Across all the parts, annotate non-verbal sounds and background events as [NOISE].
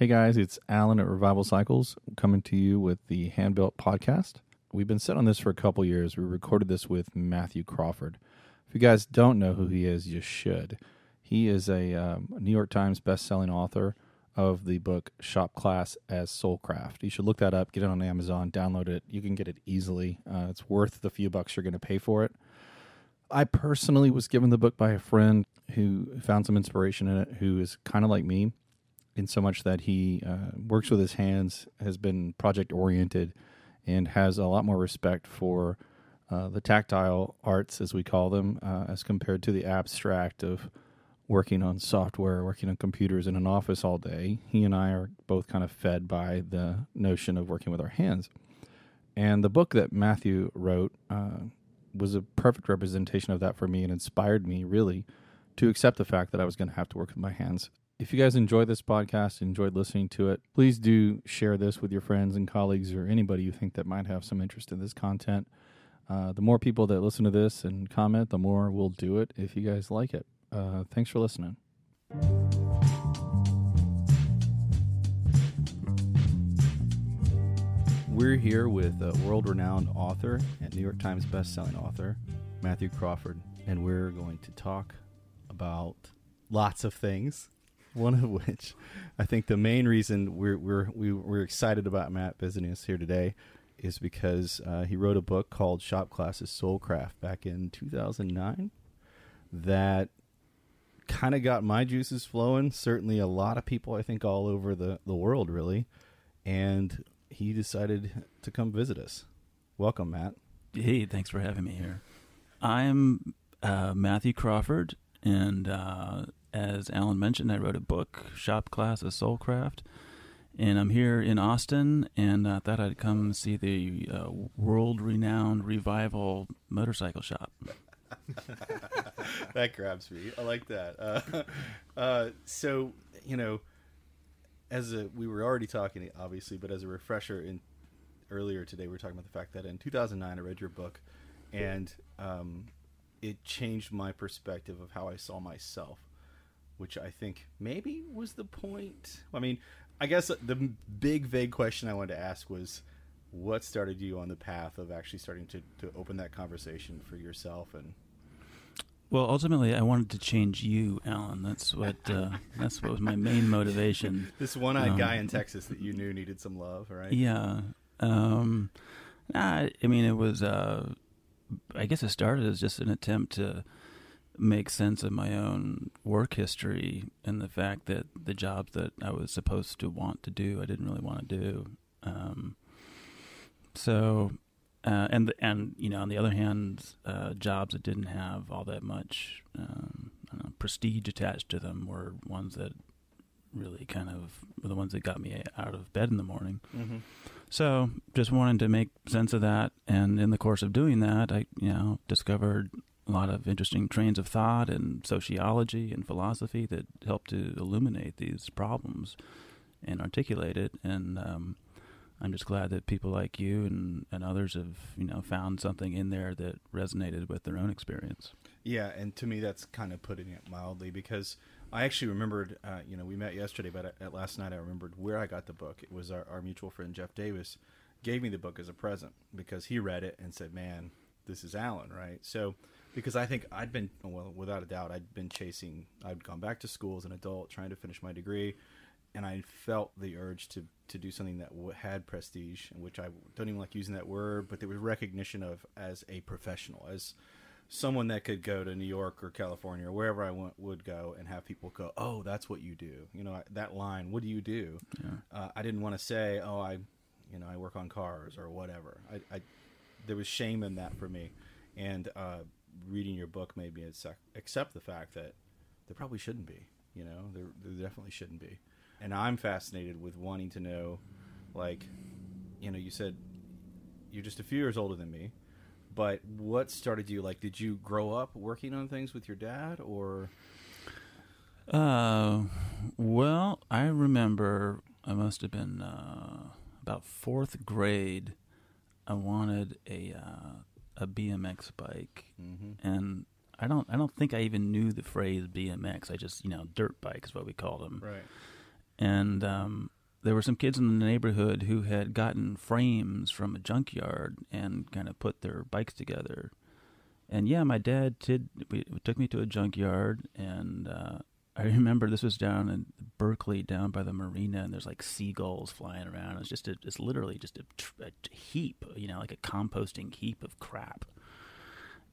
Hey guys, it's Alan at Revival Cycles coming to you with the Handbuilt podcast. We've been set on this for a couple years. We recorded this with Matthew Crawford. If you guys don't know who he is, you should. He is a um, New York Times best-selling author of the book Shop Class as Soulcraft. You should look that up, get it on Amazon, download it. You can get it easily. Uh, it's worth the few bucks you're going to pay for it. I personally was given the book by a friend who found some inspiration in it, who is kind of like me in so much that he uh, works with his hands, has been project oriented, and has a lot more respect for uh, the tactile arts, as we call them, uh, as compared to the abstract of working on software, working on computers in an office all day. He and I are both kind of fed by the notion of working with our hands. And the book that Matthew wrote uh, was a perfect representation of that for me and inspired me really to accept the fact that I was going to have to work with my hands if you guys enjoy this podcast, enjoyed listening to it, please do share this with your friends and colleagues or anybody you think that might have some interest in this content. Uh, the more people that listen to this and comment, the more we'll do it if you guys like it. Uh, thanks for listening. We're here with a world renowned author and New York Times best-selling author, Matthew Crawford, and we're going to talk about lots of things [LAUGHS] one of which I think the main reason we're we're we, we're excited about Matt visiting us here today is because uh, he wrote a book called Shop Class as Soulcraft back in 2009 that kind of got my juices flowing. Certainly, a lot of people I think all over the the world really, and he decided to come visit us. Welcome, Matt. Hey, thanks for having me here. I'm uh, Matthew Crawford, and uh, as Alan mentioned, I wrote a book, Shop Class as Soulcraft, and I'm here in Austin, and I thought I'd come see the uh, world-renowned Revival Motorcycle Shop. [LAUGHS] that grabs me. I like that. Uh, [LAUGHS] uh, so you know, as a, we were already talking, obviously, but as a refresher, in earlier today, we were talking about the fact that in 2009 I read your book, and um, it changed my perspective of how I saw myself which I think maybe was the point. I mean, I guess the big vague question I wanted to ask was what started you on the path of actually starting to, to open that conversation for yourself and well ultimately i wanted to change you alan. That's what uh, [LAUGHS] that's what was my main motivation. This one-eyed um, guy in texas that you knew needed some love right? Yeah. Um, nah, i mean it was uh, i guess it started as just an attempt to make sense of my own work history and the fact that the jobs that I was supposed to want to do, I didn't really want to do. Um, so, uh, and and you know, on the other hand, uh, jobs that didn't have all that much um, know, prestige attached to them were ones that really kind of were the ones that got me out of bed in the morning. Mm-hmm. So, just wanted to make sense of that, and in the course of doing that, I you know discovered a lot of interesting trains of thought and sociology and philosophy that help to illuminate these problems and articulate it. And um, I'm just glad that people like you and, and others have you know found something in there that resonated with their own experience. Yeah, and to me that's kind of putting it mildly because I actually remembered, uh, you know, we met yesterday, but at, at, last night I remembered where I got the book. It was our, our mutual friend Jeff Davis gave me the book as a present because he read it and said, "Man, this is Alan, right?" So because I think I'd been well, without a doubt, I'd been chasing. I'd gone back to school as an adult, trying to finish my degree, and I felt the urge to to do something that w- had prestige, which I don't even like using that word, but there was recognition of as a professional, as someone that could go to New York or California or wherever I went, would go and have people go, "Oh, that's what you do." You know, that line, "What do you do?" Yeah. Uh, I didn't want to say, "Oh, I, you know, I work on cars or whatever." I, I there was shame in that for me, and uh, reading your book made me accept the fact that there probably shouldn't be. You know, there, there definitely shouldn't be. And I'm fascinated with wanting to know, like, you know, you said you're just a few years older than me, but what started you? Like, did you grow up working on things with your dad, or? Uh, well, I remember I must have been uh, about fourth grade. I wanted a uh, a BMX bike, mm-hmm. and I don't I don't think I even knew the phrase BMX. I just you know dirt bike is what we called them. Right. and um, there were some kids in the neighborhood who had gotten frames from a junkyard and kind of put their bikes together. And yeah, my dad did. We, took me to a junkyard, and uh, I remember this was down in Berkeley, down by the marina, and there's like seagulls flying around. It's just a, it's literally just a, a heap, you know, like a composting heap of crap.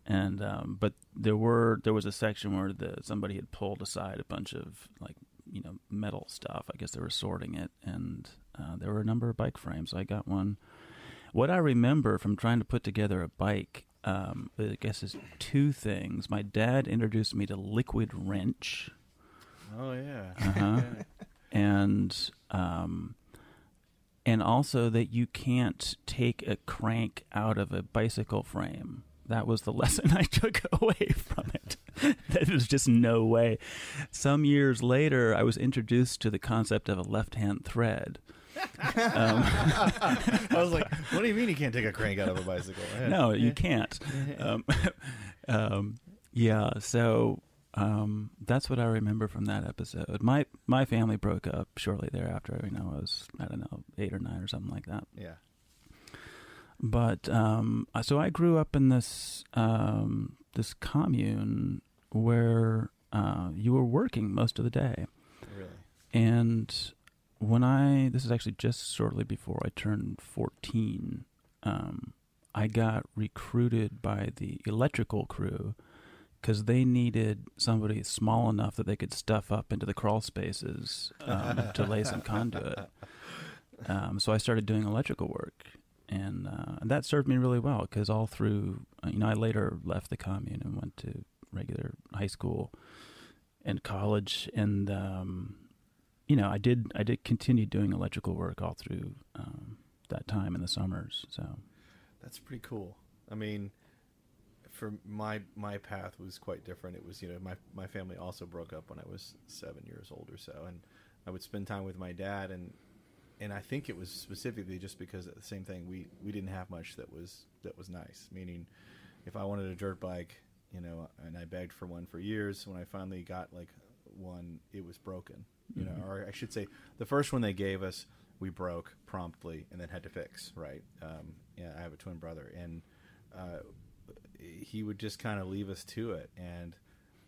And um, but there were there was a section where the somebody had pulled aside a bunch of like you know metal stuff. I guess they were sorting it, and uh, there were a number of bike frames. I got one. What I remember from trying to put together a bike, um, I guess, is two things. My dad introduced me to liquid wrench. Oh yeah. [LAUGHS] Uh-huh. and um, and also that you can't take a crank out of a bicycle frame. That was the [LAUGHS] lesson I took [LAUGHS] away from it. that there's just no way. Some years later, I was introduced to the concept of a left-hand thread. Um, I was like, "What do you mean you can't take a crank out of a bicycle?" Yeah. No, you can't. Um, um, yeah, so um, that's what I remember from that episode. My my family broke up shortly thereafter. You know, I was I don't know eight or nine or something like that. Yeah. But um, so I grew up in this um, this commune where uh, you were working most of the day. Really. And when I this is actually just shortly before I turned fourteen, um, I got recruited by the electrical crew because they needed somebody small enough that they could stuff up into the crawl spaces um, to lay some conduit. [LAUGHS] Um, so I started doing electrical work, and, uh, and that served me really well because all through, uh, you know, I later left the commune and went to regular high school and college, and um, you know, I did I did continue doing electrical work all through um, that time in the summers. So that's pretty cool. I mean, for my my path was quite different. It was you know my my family also broke up when I was seven years old or so, and I would spend time with my dad, and and I think it was specifically just because the same thing we we didn't have much that was that was nice. Meaning, if I wanted a dirt bike, you know, and I begged for one for years, when I finally got like one, it was broken. You mm-hmm. know, or I should say, the first one they gave us, we broke promptly and then had to fix. Right? Um, yeah, I have a twin brother, and uh, he would just kind of leave us to it. And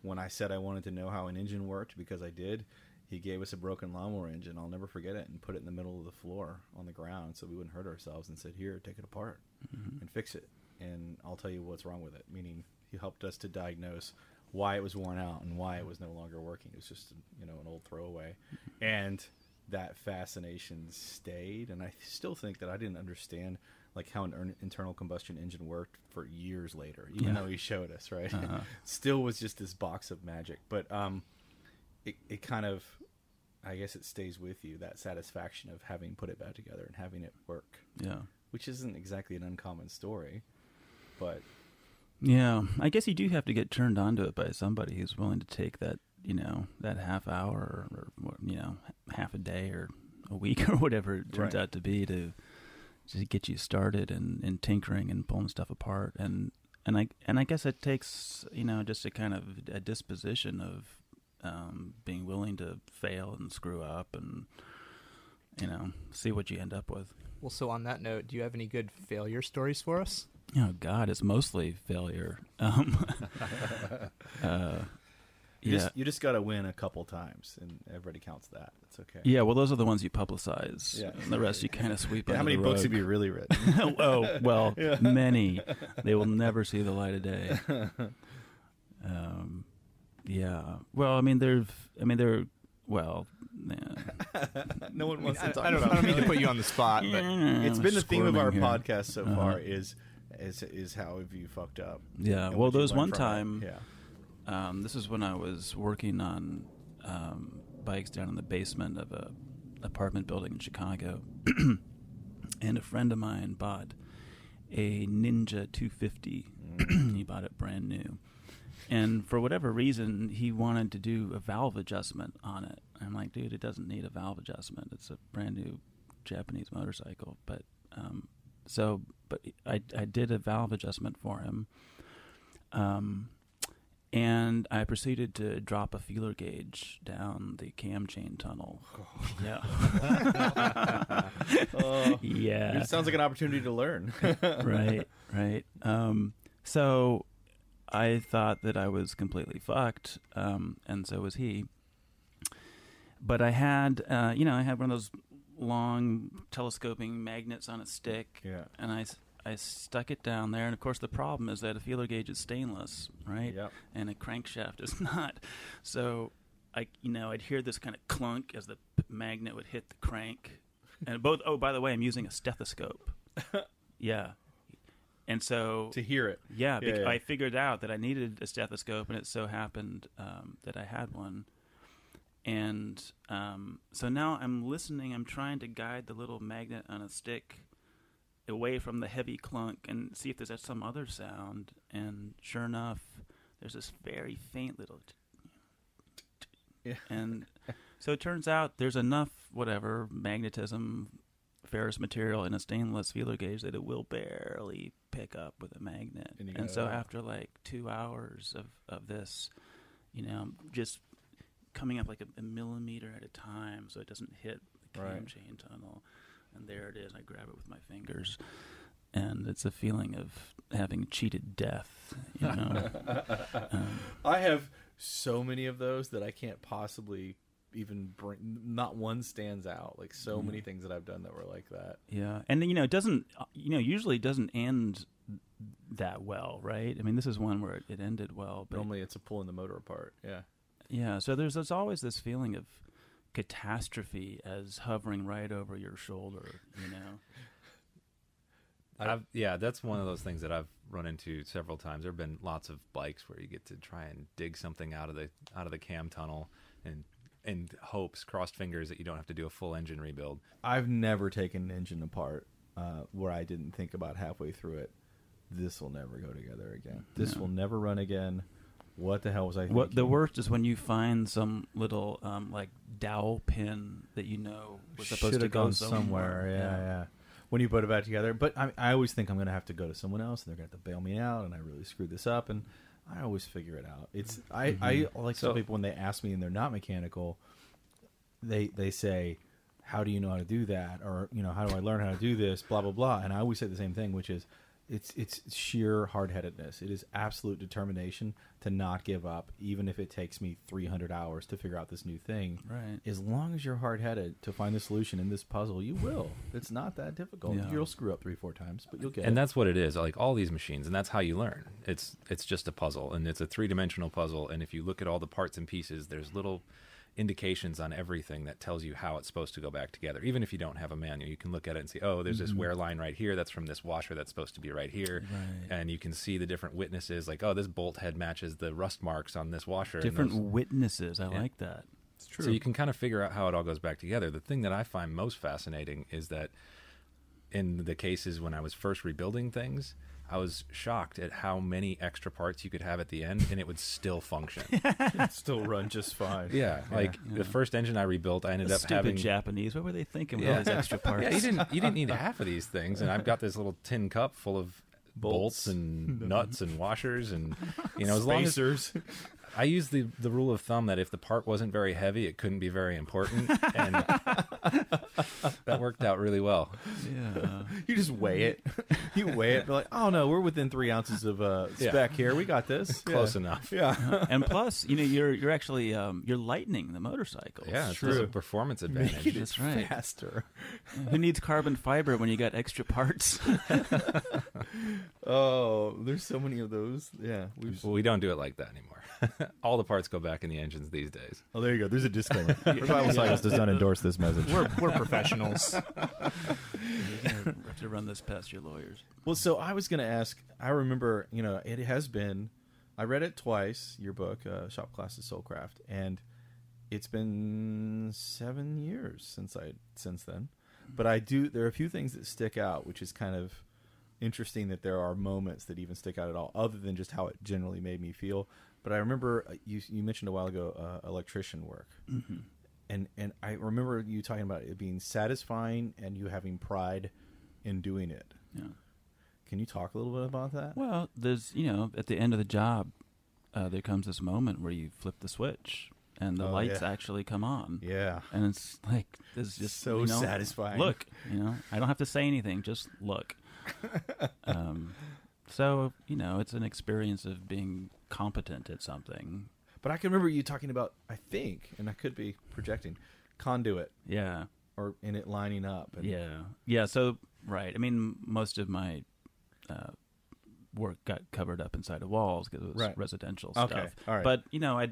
when I said I wanted to know how an engine worked, because I did, he gave us a broken lawnmower engine. I'll never forget it, and put it in the middle of the floor on the ground so we wouldn't hurt ourselves. And said, "Here, take it apart mm-hmm. and fix it, and I'll tell you what's wrong with it." Meaning, he helped us to diagnose why it was worn out and why it was no longer working. It was just you know an old throwaway, mm-hmm. and that fascination stayed. And I still think that I didn't understand like how an internal combustion engine worked for years later, even yeah. though he showed us, right? Uh-huh. [LAUGHS] Still was just this box of magic, but um, it it kind of, I guess it stays with you that satisfaction of having put it back together and having it work. Yeah, which isn't exactly an uncommon story, but yeah, I guess you do have to get turned on to it by somebody who's willing to take that you know that half hour or, or you know half a day or a week [LAUGHS] or whatever it turns right. out to be to to get you started and, and tinkering and pulling stuff apart and and I and I guess it takes you know just a kind of a disposition of um, being willing to fail and screw up and you know see what you end up with. Well, so on that note, do you have any good failure stories for us? Oh God, it's mostly failure. Um, [LAUGHS] uh, you yeah. just you just got to win a couple times, and everybody counts that. It's okay. Yeah, well, those are the ones you publicize. Yeah, and the rest you kind of sweep. Yeah, how many books have you really written? [LAUGHS] oh well, [LAUGHS] yeah. many. They will never see the light of day. [LAUGHS] Um, yeah. Well, I mean, there's. I mean, there. Well, yeah. no one wants I mean, to talk. I don't, know, I don't mean to put you on the spot, but it's been the theme of our here. podcast so uh-huh. far. Is is is how have you fucked up? Yeah. Well, there was one time. It. Yeah um, this is when I was working on um, bikes down in the basement of a apartment building in Chicago, [CLEARS THROAT] and a friend of mine bought a Ninja 250. Mm. [CLEARS THROAT] he bought it brand new, and for whatever reason, he wanted to do a valve adjustment on it. I'm like, dude, it doesn't need a valve adjustment. It's a brand new Japanese motorcycle, but um, so, but I I did a valve adjustment for him. Um, and I proceeded to drop a feeler gauge down the cam chain tunnel. Yeah. [LAUGHS] Oh, yeah. It sounds like an opportunity to learn. [LAUGHS] right, right. Um, so I thought that I was completely fucked, um, and so was he. But I had, uh, you know, I had one of those long telescoping magnets on a stick, yeah. and I, s- I stuck it down there. And of course, the problem is that a feeler gauge is stainless, right? Yep. And a crankshaft is [LAUGHS] not. So I, you know, I'd hear this kind of clunk as the p- magnet would hit the crank, and both. Oh, by the way, I'm using a stethoscope. [LAUGHS] yeah. And so To hear it. yeah, Yeah, yeah. I figured out that I needed a stethoscope, and it so happened um, that I had one. And um, so now I'm listening. I'm trying to guide the little magnet on a stick away from the heavy clunk and see if there's some other sound. And sure enough, there's this very faint little. Yeah. And so it turns out there's enough whatever magnetism, ferrous material in a stainless feeler gauge that it will barely pick up with a magnet. And And, so "Oh." after like two hours of of this, you know, just coming up like a, a millimeter at a time, so it doesn't hit the cam Right. chain tunnel. And there it is. I grab it with my fingers, and it's a feeling of having cheated death. You know. [LAUGHS] um, I have so many of those that I can't possibly even bring. Not one stands out. Like so Mhm. many things that I've done that were like that. Yeah, and you know, it doesn't. You know, usually it doesn't end that well, right? I mean, this is one where it, it ended well, but Normally, it's a pulling the motor apart. Yeah. yeah. So there's there's always this feeling of catastrophe as hovering right over your shoulder. You know. [LAUGHS] I've, yeah, that's one of those things that I've run into several times. There have been lots of bikes where you get to try and dig something out of the out of the cam tunnel, and and hopes, crossed fingers, that you don't have to do a full engine rebuild. I've never taken an engine apart uh, where I didn't think about halfway through it. This will never go together again. This No. will never run again. What the hell was I thinking? What the worst is when you find some little um, like dowel pin that you know was supposed Should to go gone somewhere. Yeah, yeah. When you put it back together, but I, I always think I'm going to have to go to someone else, and they're going to have to bail me out, and I really screwed this up, and I always figure it out. It's I I like So- some people when they ask me and they're not mechanical, they they say, "How do you know how to do that?" or you know, "How do I learn how to do this?" Blah blah blah, and I always say the same thing, which is. It's it's sheer hard headedness. It is absolute determination to not give up, even if it takes me 300 hours to figure out this new thing Right. as long as you're hard headed to find the solution in this puzzle, you will. It's not that difficult. Yeah. You'll screw up three, four times, but you'll get and it. that's what it is. Like all these machines, and that's how you learn. It's it's just a puzzle, and it's a three dimensional puzzle. And if you look at all the parts and pieces, there's little indications on everything that tells you how it's supposed to go back together. Even if you don't have a manual, you can look at it and see, oh, there's this mm-hmm. wear line right here. That's from this washer. That's supposed to be right here. Right. And you can see the different witnesses, like, oh, this bolt head matches the rust marks on this washer. Different those- witnesses. I Yeah. like that. It's true. So you can kind of figure out how it all goes back together. The thing that I find most fascinating is that in the cases when I was first rebuilding things, I was shocked at how many extra parts you could have at the end and it would still function. [LAUGHS] [LAUGHS] still run just fine. yeah, like Yeah. the first engine I rebuilt, I ended The up stupid having Japanese. What were they thinking with all these extra [LAUGHS] parts? Yeah, you didn't you didn't need half of these things, and I've got this little tin cup full of Bolts. bolts, and nuts and washers, and you know, as long as Spacers. I use the the rule of thumb that if the part wasn't very heavy, it couldn't be very important, and [LAUGHS] that worked out really well. yeah. you just weigh it. you weigh it. Be like, oh no, we're within three ounces of uh, Yeah. spec here. We got this. Close yeah. enough. Yeah. [LAUGHS] and plus, you know, you're you're actually um, you're lightening the motorcycle. Yeah, it's True. a performance advantage. Making it That's right. faster. Who needs carbon fiber when you got extra parts? [LAUGHS] Oh, there's so many of those. Yeah. We've, Well, we don't do it like that anymore. All the parts go back in the engines these days. oh, there you go. There's a disclaimer. Revival Cycles does not endorse this message. We're we're professionals. [LAUGHS] have to run this past your lawyers. Well, so I was going to ask. I remember, you know, it has been. I read it twice. Your book, uh, Shop Class as Soulcraft, and it's been seven years since I since then. But I do. There are a few things that stick out, which is kind of interesting that there are moments that even stick out at all, other than just how it generally made me feel. But I remember uh, you you mentioned a while ago uh, electrician work, Mm-hmm. And and I remember you talking about it being satisfying and you having pride in doing it. Yeah. Can you talk a little bit about that? Well, there's you know at the end of the job, uh, there comes this moment where you flip the switch and the Oh, lights yeah. actually come on. Yeah. And it's like it's just So you know, satisfying. Look, you know, I don't have to say anything, just look. [LAUGHS] um, so you know, it's an experience of being competent at something. But I can remember you talking about, I think, and I could be projecting, conduit Yeah, or in it lining up. And yeah, yeah. So right, I mean, most of my uh, work got covered up inside of walls because it was Right. residential Okay, stuff. all right. But you know, I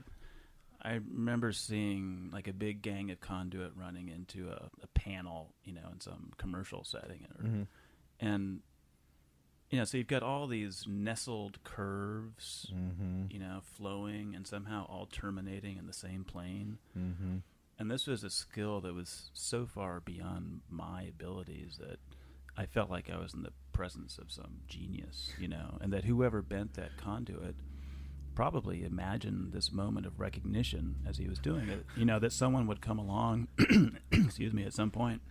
I remember seeing like a big gang of conduit running into a, a panel, you know, in some commercial setting, or, Mhm. and you know, so you've got all these nestled curves, Mhm. you know, flowing and somehow all terminating in the same plane. Mhm. And this was a skill that was so far beyond my abilities that I felt like I was in the presence of some genius, you know, and that whoever bent that conduit probably imagined this moment of recognition as he was doing it. You know, that someone would come along, [CLEARS THROAT] excuse me, at some point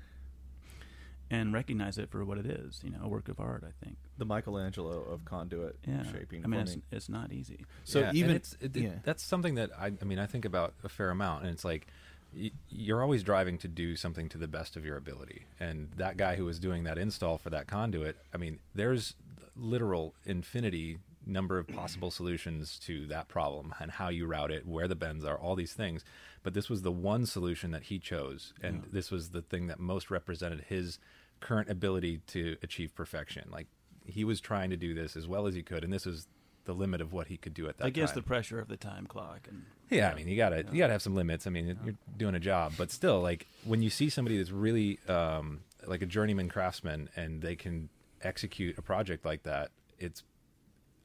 and recognize it for what it is, you know, a work of art, I think. The Michelangelo of conduit Yeah. shaping. I mean, it's, it's not easy. so Yeah, even it's, it, it- yeah. that's something that I, I mean, I think about a fair amount, and it's like you're always driving to do something to the best of your ability. And that guy who was doing that install for that conduit, I mean, there's literal infinity number of possible solutions to that problem and how you route it, where the bends are, all these things. But this was the one solution that he chose, and Yeah. this was the thing that most represented his current ability to achieve perfection. Like he was trying to do this as well as he could, and this is the limit of what he could do at that Against time. the pressure of the time clock and Yeah, I mean, you gotta Yeah. you gotta have some limits. I mean, you're doing a job, but still, like when you see somebody that's really um, like a journeyman craftsman and they can execute a project like that, it's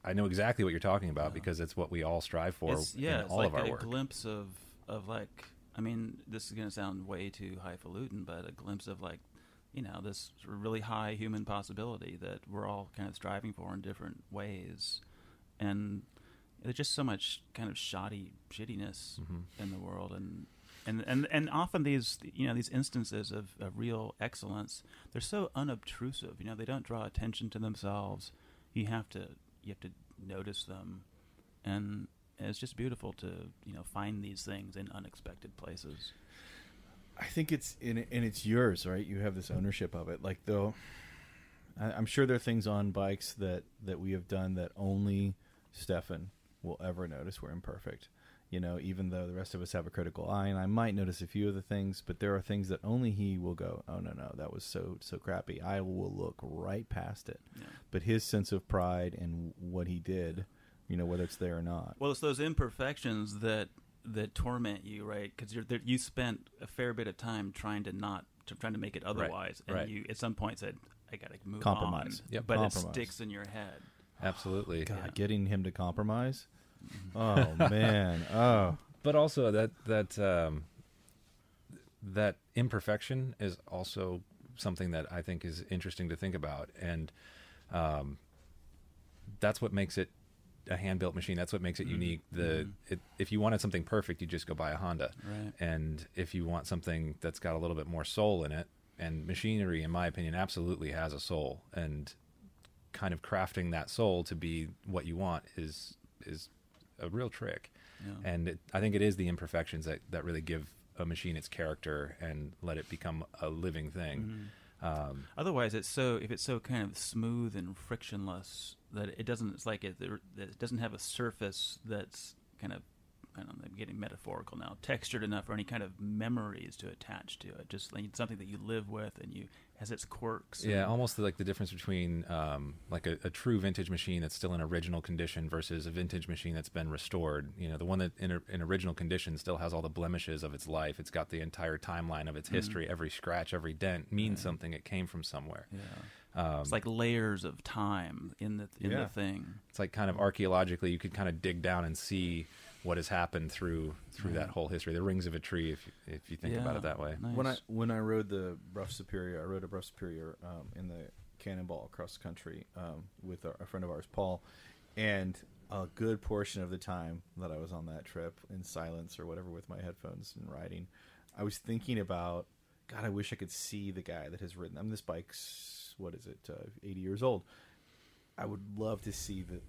I know exactly what you're talking about Yeah. because it's what we all strive for it's, yeah, in it's all like of our work. a work. glimpse of of like I mean, this is going to sound way too highfalutin, but a glimpse of like you know this really high human possibility that we're all kind of striving for in different ways, and there's just so much kind of shoddy shittiness Mhm. in the world, and and and and often these you know these instances of, of real excellence they're so unobtrusive. You know, they don't draw attention to themselves. You have to you have to notice them, and it's just beautiful to you know find these things in unexpected places. I think it's in and it's yours, right? You have this ownership of it. Like though, I'm sure there are things on bikes that that we have done that only Stefan will ever notice were imperfect. You know, even though the rest of us have a critical eye, and I might notice a few of the things, but there are things that only he will go, "Oh no, no, that was so so crappy." I will look right past it. Yeah. But his sense of pride and what he did, you know, whether it's there or not. Well, it's those imperfections that that torment you, right? Because you're you spent a fair bit of time trying to not to trying to make it otherwise, and right. you at some point said, "I got to move Compromise. on." Yep. But Compromise. it sticks in your head. Absolutely. God, Yeah. getting him to compromise. Oh man. [LAUGHS] Oh. but also that that um, that imperfection is also something that I think is interesting to think about, and um, that's what makes it a hand built machine. That's what makes it Mhm. unique. The Mhm. it, if you wanted something perfect, you just go buy a Honda, Right. and if you want something that's got a little bit more soul in it, and machinery, in my opinion, absolutely has a soul, and kind of crafting that soul to be what you want is is a real trick Yeah. and it, I think it is the imperfections that, that really give a machine its character and let it become a living thing. Mhm. Um, Otherwise, it's so if it's so kind of smooth and frictionless that it doesn't. It's like it, it doesn't have a surface that's kind of. I don't know, I'm getting metaphorical now. Textured enough for any kind of memories to attach to it. Just like something that you live with and you has its quirks. yeah, almost like the difference between um, like a, a true vintage machine that's still in original condition versus a vintage machine that's been restored. You know, the one that in, in original condition still has all the blemishes of its life. It's got the entire timeline of its Mhm. history. Every scratch, every dent means Yeah. something. It came from somewhere. Yeah. Um, It's like layers of time in the in Yeah. the thing. it's like kind of archaeologically you could kind of dig down and see what has happened through through Yeah. that whole history the rings of a tree if if you think about it that way Nice. When I when I rode the Brough Superior, I rode a Brough Superior um, in the Cannonball across the country um, with a, a friend of ours, Paul, and a good portion of the time that I was on that trip in silence or whatever with my headphones and riding, I was thinking about, God, I wish I could see the guy that has ridden. I mean, this bike's what is it, uh, eighty years old. I would love to see the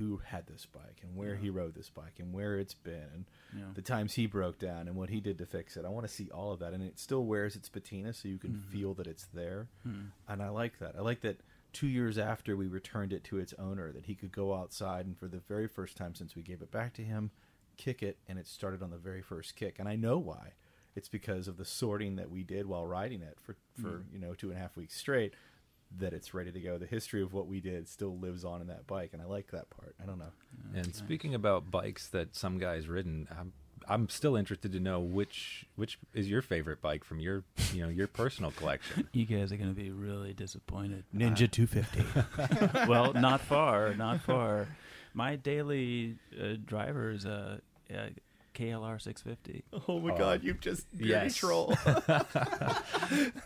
who had this bike and where Yeah. he rode this bike and where it's been and Yeah. the times he broke down and what he did to fix it. I want to see all of that, and it still wears its patina, so you can Mhm. feel that it's there. Hmm. And I like that. I like that. Two years after we returned it to its owner, that he could go outside and for the very first time since we gave it back to him, kick it, and it started on the very first kick. And I know why. It's because of the sorting that we did while riding it for for Mm. you know two and a half weeks straight. That it's ready to go. The history of what we did still lives on in that bike, and I like that part. I don't know. Yeah, And nice. speaking about bikes that some guys ridden, I'm I'm still interested to know which which is your favorite bike from your you know your personal collection. [LAUGHS] you guys are going to be really disappointed. Ninja Uh, 250. [LAUGHS] well, not far, not far. My daily uh, driver is a, a KLR 650. Oh my Oh. god, you've just Yes. troll. [LAUGHS] [LAUGHS]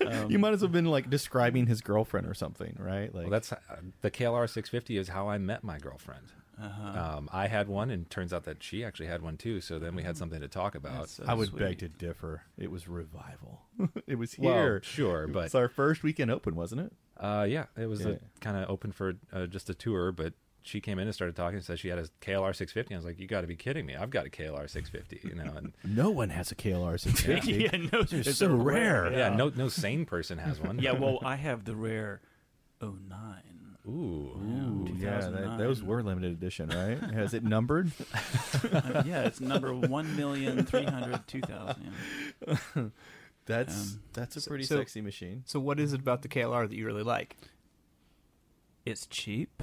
Um, you might as well have been like describing his girlfriend or something, right? Like well, that's uh, the KLR 650 is how I met my girlfriend. Uh-huh. Um, I had one, and turns out that she actually had one too. So then we had something to talk about. So I would sweet. beg to differ. It was revival. [LAUGHS] it was Well, here. sure, but it's our first weekend open, wasn't it? Uh, yeah, it was Yeah. kind of open for uh, just a tour, but she came in and started talking and said she had a KLR 650. I was like, you got to be kidding me. I've got a KLR 650, you know, and [LAUGHS] No one has a KLR [LAUGHS] 650. yeah, no, They're it's so a rare. yeah, no, no sane person has one. yeah, well, [LAUGHS] I have the rare 09. Ooh. Ooh, yeah, that, those were limited edition, right? Has it numbered? Uh, yeah, it's number 1,300,000. Yeah. That's Um, that's a pretty so- sexy machine. So, what is it about the KLR that you really like? It's cheap.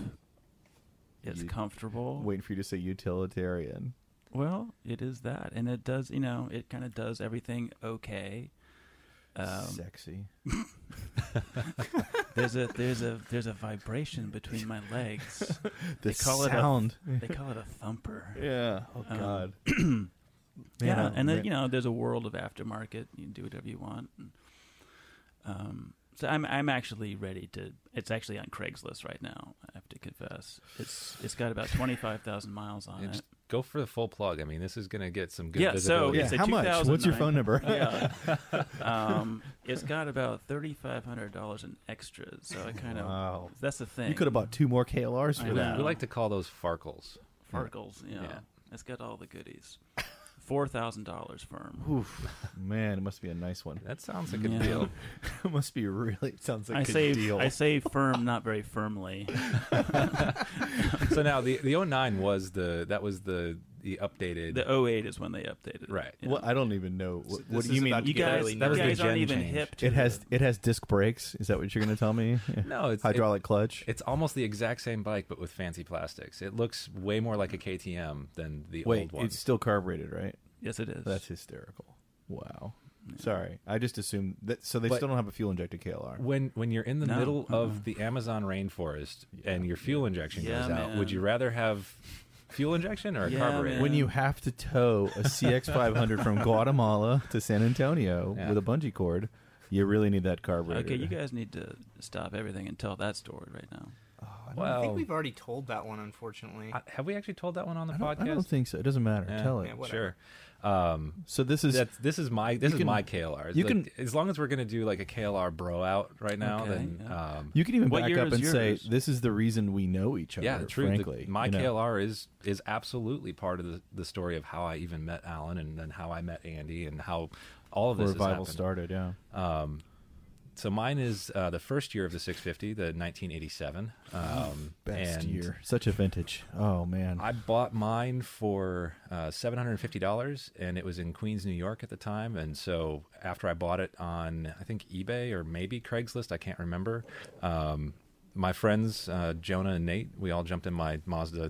It's You- comfortable. Waiting for you to say utilitarian. Well, it is that, and it does. You know, it kind of does everything okay. Um, Sexy. [LAUGHS] there's a there's a there's a vibration between my legs. [LAUGHS] The call it a- They call it a thumper. yeah. Oh Um, God. [CLEARS THROAT] yeah, Man, oh, and then you know, there's a world of aftermarket. You can do whatever you want. And, um, so I'm I'm actually ready to. It's actually on Craigslist right now. I have to confess. It's it's got about twenty five thousand miles on Yeah, it. go for the full plug. I mean, this is going to get some good Yeah, so yeah. How much? What's your phone number? [LAUGHS] yeah. um, it's got about thirty five hundred dollars in extras. So I kind of Wow. that's the thing. You could have bought two more KLRs for that. we like to call those Farkles. Farkles. Yeah. Yeah. it's got all the goodies. Four thousand dollars firm. Oof, man, it must be a nice one. That sounds like a Yeah. deal. [LAUGHS] it must be really. It sounds like I a say deal. I say firm, not very firmly. [LAUGHS] so now the the 09 was the that was the the updated The 08 is when they updated it. Right. Yeah. What I don't even know. So What, what do you mean? you guys, really that was the guys aren't even change. hip to It has it has disc brakes. Is that what you're going to tell me? Yeah. [LAUGHS] No, it's hydraulic clutch. It's almost the exact same bike, but with fancy plastics. It looks way more like a KTM than the Wait, old one. it's still carbureted, right? Yes, it is. That's hysterical. Wow. Yeah. Sorry, I just assumed that. So they But- still don't have a fuel injected KLR. when when you're in the No, middle uh-uh. of the Amazon rainforest Yeah. and your fuel injection Yeah, goes out, man. would you rather have fuel injection or a Yeah, carburetor? man. When you have to tow a CX500 from [LAUGHS] Guatemala to San Antonio Yeah. with a bungee cord, you really need that carburetor. Okay, you guys need to stop everything and tell that story right now. Oh, I don't- I think we've already told that one, unfortunately. I- have we actually told that one on the I don't, I don't think so. It doesn't matter. Yeah. Tell it. Yeah, sure. Um, so this is that's this is my this is can- my KLR. you Like, can- as long as we're gonna do like a KLR bro out right now, Okay, then yeah. um, you can even back up is and say this is the reason we know each other. yeah, true. The- Frankly, my you know? KLR is is absolutely part of the, the story of how I even met Alan and then how I met Andy and how all of Where this has revival happened. started. Yeah. Um, so mine is uh, the first year of the 650, the 1987. Um, Best year. Such a vintage. Oh man. I bought mine for uh, $750, and it was in Queens, New York at the time. And so after I bought it on, I think eBay or maybe Craigslist, I can't remember. Um, my friends, uh, Jonah and Nate, we all jumped in my Mazda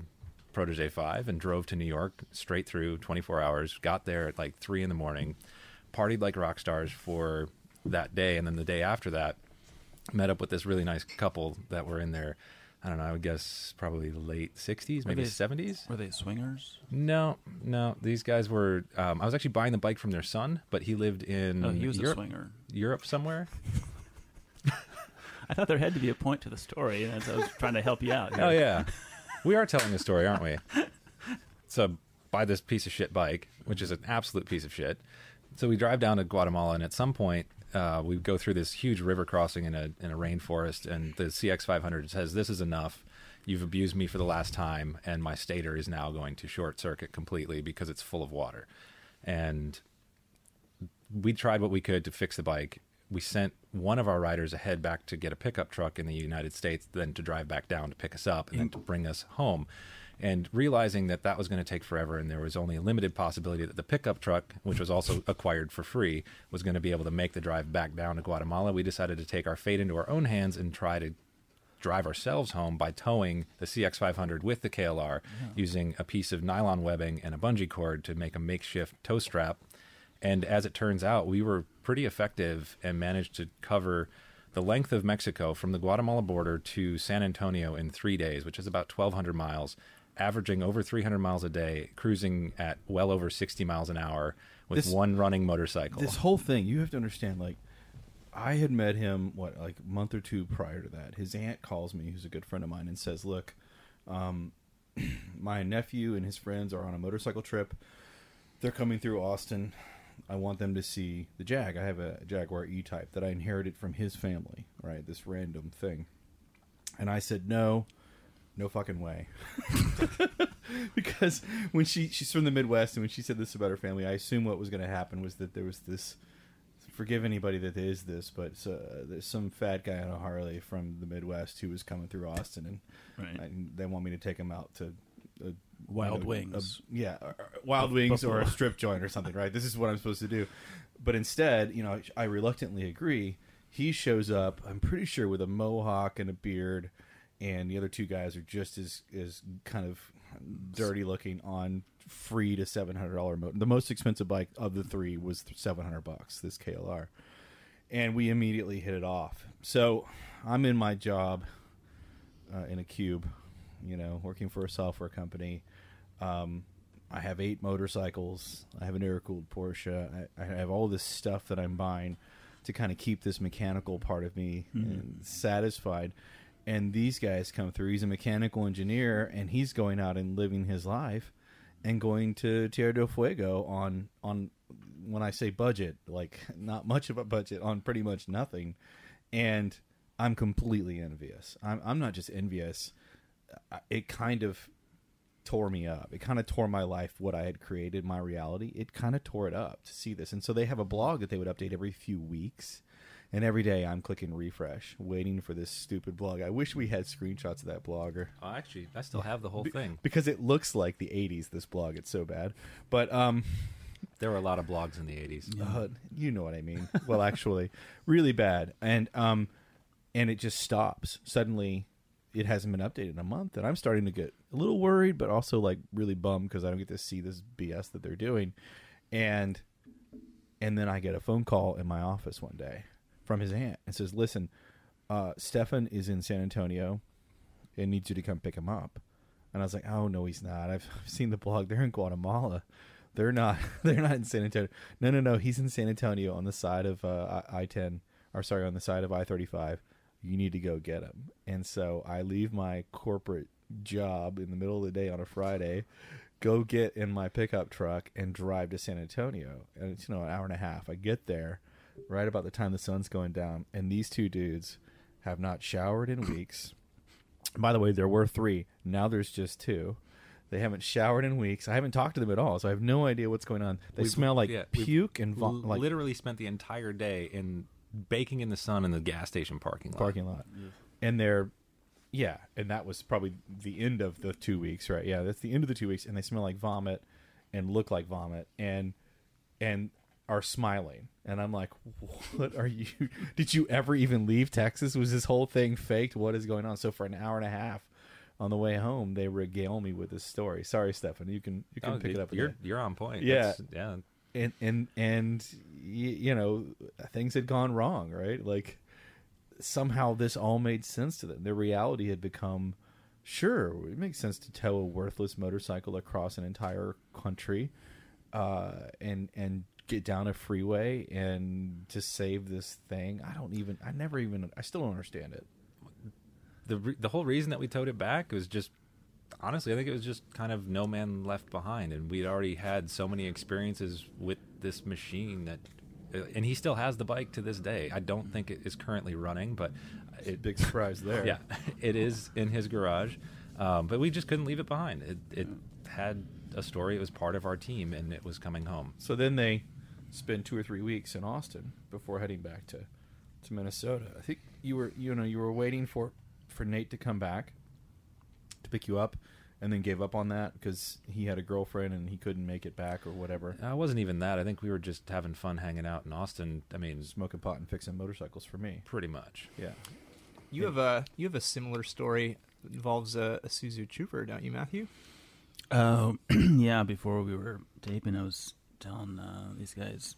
Protege 5 and drove to New York straight through 24 hours. Got there at like 3 in the morning, partied like rock stars for that day. And then the day after that, met up with this really nice couple that were in their, I don't know, I would guess probably late 60s, maybe they- 70s. Were they swingers? No, no. These guys were. Um, I was actually buying the bike from their son, but he lived in Oh, he was Europe, a swinger. Europe somewhere. [LAUGHS] I thought there had to be a point to the story, and I was trying to help you out. here. Oh yeah, we are telling a story, aren't we? [LAUGHS] So buy this piece of shit bike, which is an absolute piece of shit. So we drive down to Guatemala, and at some point, uh, we go through this huge river crossing in a in a rainforest, and the CX500 says, "This is enough. you've abused me for the last time, and my stator is now going to short circuit completely because it's full of water. And we tried what we could to fix the bike. We sent one of our riders ahead back to get a pickup truck in the United States, then to drive back down to pick us up, and then to bring us home. And realizing that that was going to take forever, and there was only a limited possibility that the pickup truck, which was also [LAUGHS] acquired for free, was going to be able to make the drive back down to Guatemala, we decided to take our fate into our own hands and try to drive ourselves home by towing the CX500 with the KLR using a piece of nylon webbing and a bungee cord to make a makeshift tow strap. And as it turns out, we were pretty effective and managed to cover the length of Mexico from the Guatemala border to San Antonio in three days, which is about 1,200 miles, averaging over 300 miles a day, cruising at well over 60 miles an hour with This- one running motorcycle. This whole thing, you have to understand. Like, I had met him what like a month or two prior to that. His aunt calls me, who's a good friend of mine, and says, "Look, um, [CLEARS THROAT] my nephew and his friends are on a motorcycle trip. They're coming through Austin. I want them to see the Jag. I have a Jaguar E-Type that I inherited from his family. Right, this random thing." And I said, "No, no fucking way." [LAUGHS] because when she she's from the Midwest and when she said this about her family, I assume what was going to happen was that there was this. Forgive anybody that is this, but uh, there's some fat guy on a Harley from the Midwest who was coming through Austin, and, Right. and they want me to take him out to a, Wild a- Wings. a- yeah, or- or Wild Wings or a strip joint or something, right? This is what I'm supposed to do, but instead, you know, I reluctantly agree. He shows up, I'm pretty sure, with a mohawk and a beard, and the other two guys are just as as kind of dirty looking on free to seven hundred dollar motor. The most expensive bike of the three was seven hundred bucks. This KLR, and we immediately hit it off. So I'm in my job uh, in a cube, you know, working for a software company. Um, I have eight motorcycles. I have an air cooled Porsche. I, I have all this stuff that I'm buying to kind of keep this mechanical part of me uh, satisfied. And these guys come through. He's a mechanical engineer, and he's going out and living his life, and going to Tierra del Fuego on on when I say budget, like [LAUGHS] not much of a budget on pretty much nothing. And I'm completely envious. I'm I'm not just envious. It kind of tore me up. It kind of tore my life, what I had created, my reality. It kind of tore it up to see this. And so they have a blog that they would update every few weeks. And every day I'm clicking refresh, waiting for this stupid blog. I wish we had screenshots of that blogger. oh, actually, I still have the whole thing. because it looks like the 80s this blog. It's so bad. But um [LAUGHS] There were a lot of blogs in the 80s. uh, you know what I mean. Well, actually, [LAUGHS] really bad, and um, and it just stops suddenly. It hasn't been updated in a month, and I'm starting to get a little worried, but also like really bummed because I don't get to see this BS that they're doing, and and then I get a phone call in my office one day from his aunt and says, "Listen, uh, Stefan is in San Antonio, and needs you to come pick him up." And I was like, "Oh no, he's not. I've, [LAUGHS] seen the blog. They're in Guatemala. They're not. [LAUGHS] They're not in San Antonio. No, no, no. He's in San Antonio on the side of uh, I ten, or sorry, on the side of I thirty five. You need to go get him." And so I leave my corporate job in the middle of the day on a Friday, go get in my pickup truck and drive to San Antonio. And it's you know an hour and a half. I get there right about the time the sun's going down, and these two dudes have not showered in [COUGHS] weeks. By the way, there were three. Now there's just two. They haven't showered in weeks. I haven't talked to them at all, so I have no idea what's going on. They We've- smell like yeah, we've puke and vom- l- like literally spent the entire day in baking in the sun in the gas station parking lot. parking lot. And they're yeah, and that was probably the end of the two weeks, right? Yeah, that's the end of the two weeks, and they smell like vomit and look like vomit and and are smiling. And I'm like, what are you? [LAUGHS] Did you ever even leave Texas? Was this whole thing faked? What is going on? So for an hour and a half on the way home, they regale me with this story. Sorry, Stefan, you can you can Oh, pick dude, it up. You're you're on point. Yeah. That's- yeah. and and and you know things had gone wrong right like somehow this all made sense to them their reality had become sure it makes sense to tow a worthless motorcycle across an entire country uh and and get down a freeway and to save this thing i don't even i never even i still don't understand it The the whole reason that we towed it back was just honestly, I think it was just kind of no man left behind, and we'd already had so many experiences with this machine that Uh, and he still has the bike to this day. I don't think it is currently running, but it, Big surprise there. [LAUGHS] yeah, it is in his garage. Um, but we just couldn't leave it behind. It, it had a story. It was part of our team, and it was coming home. So then they spend two or three weeks in Austin before heading back to, to Minnesota. I think you were you know you were waiting for for Nate to come back to pick you up, and then gave up on that because he had a girlfriend and he couldn't make it back or whatever. It wasn't even that. I think we were just having fun hanging out in Austin. I mean, Smoking pot and fixing motorcycles for me. pretty much. Yeah. You have a you have a similar story that involves a, a Isuzu Trooper, don't you, Matthew? Uh, [CLEARS THROAT] yeah, before we were taping, I was telling uh, these guys,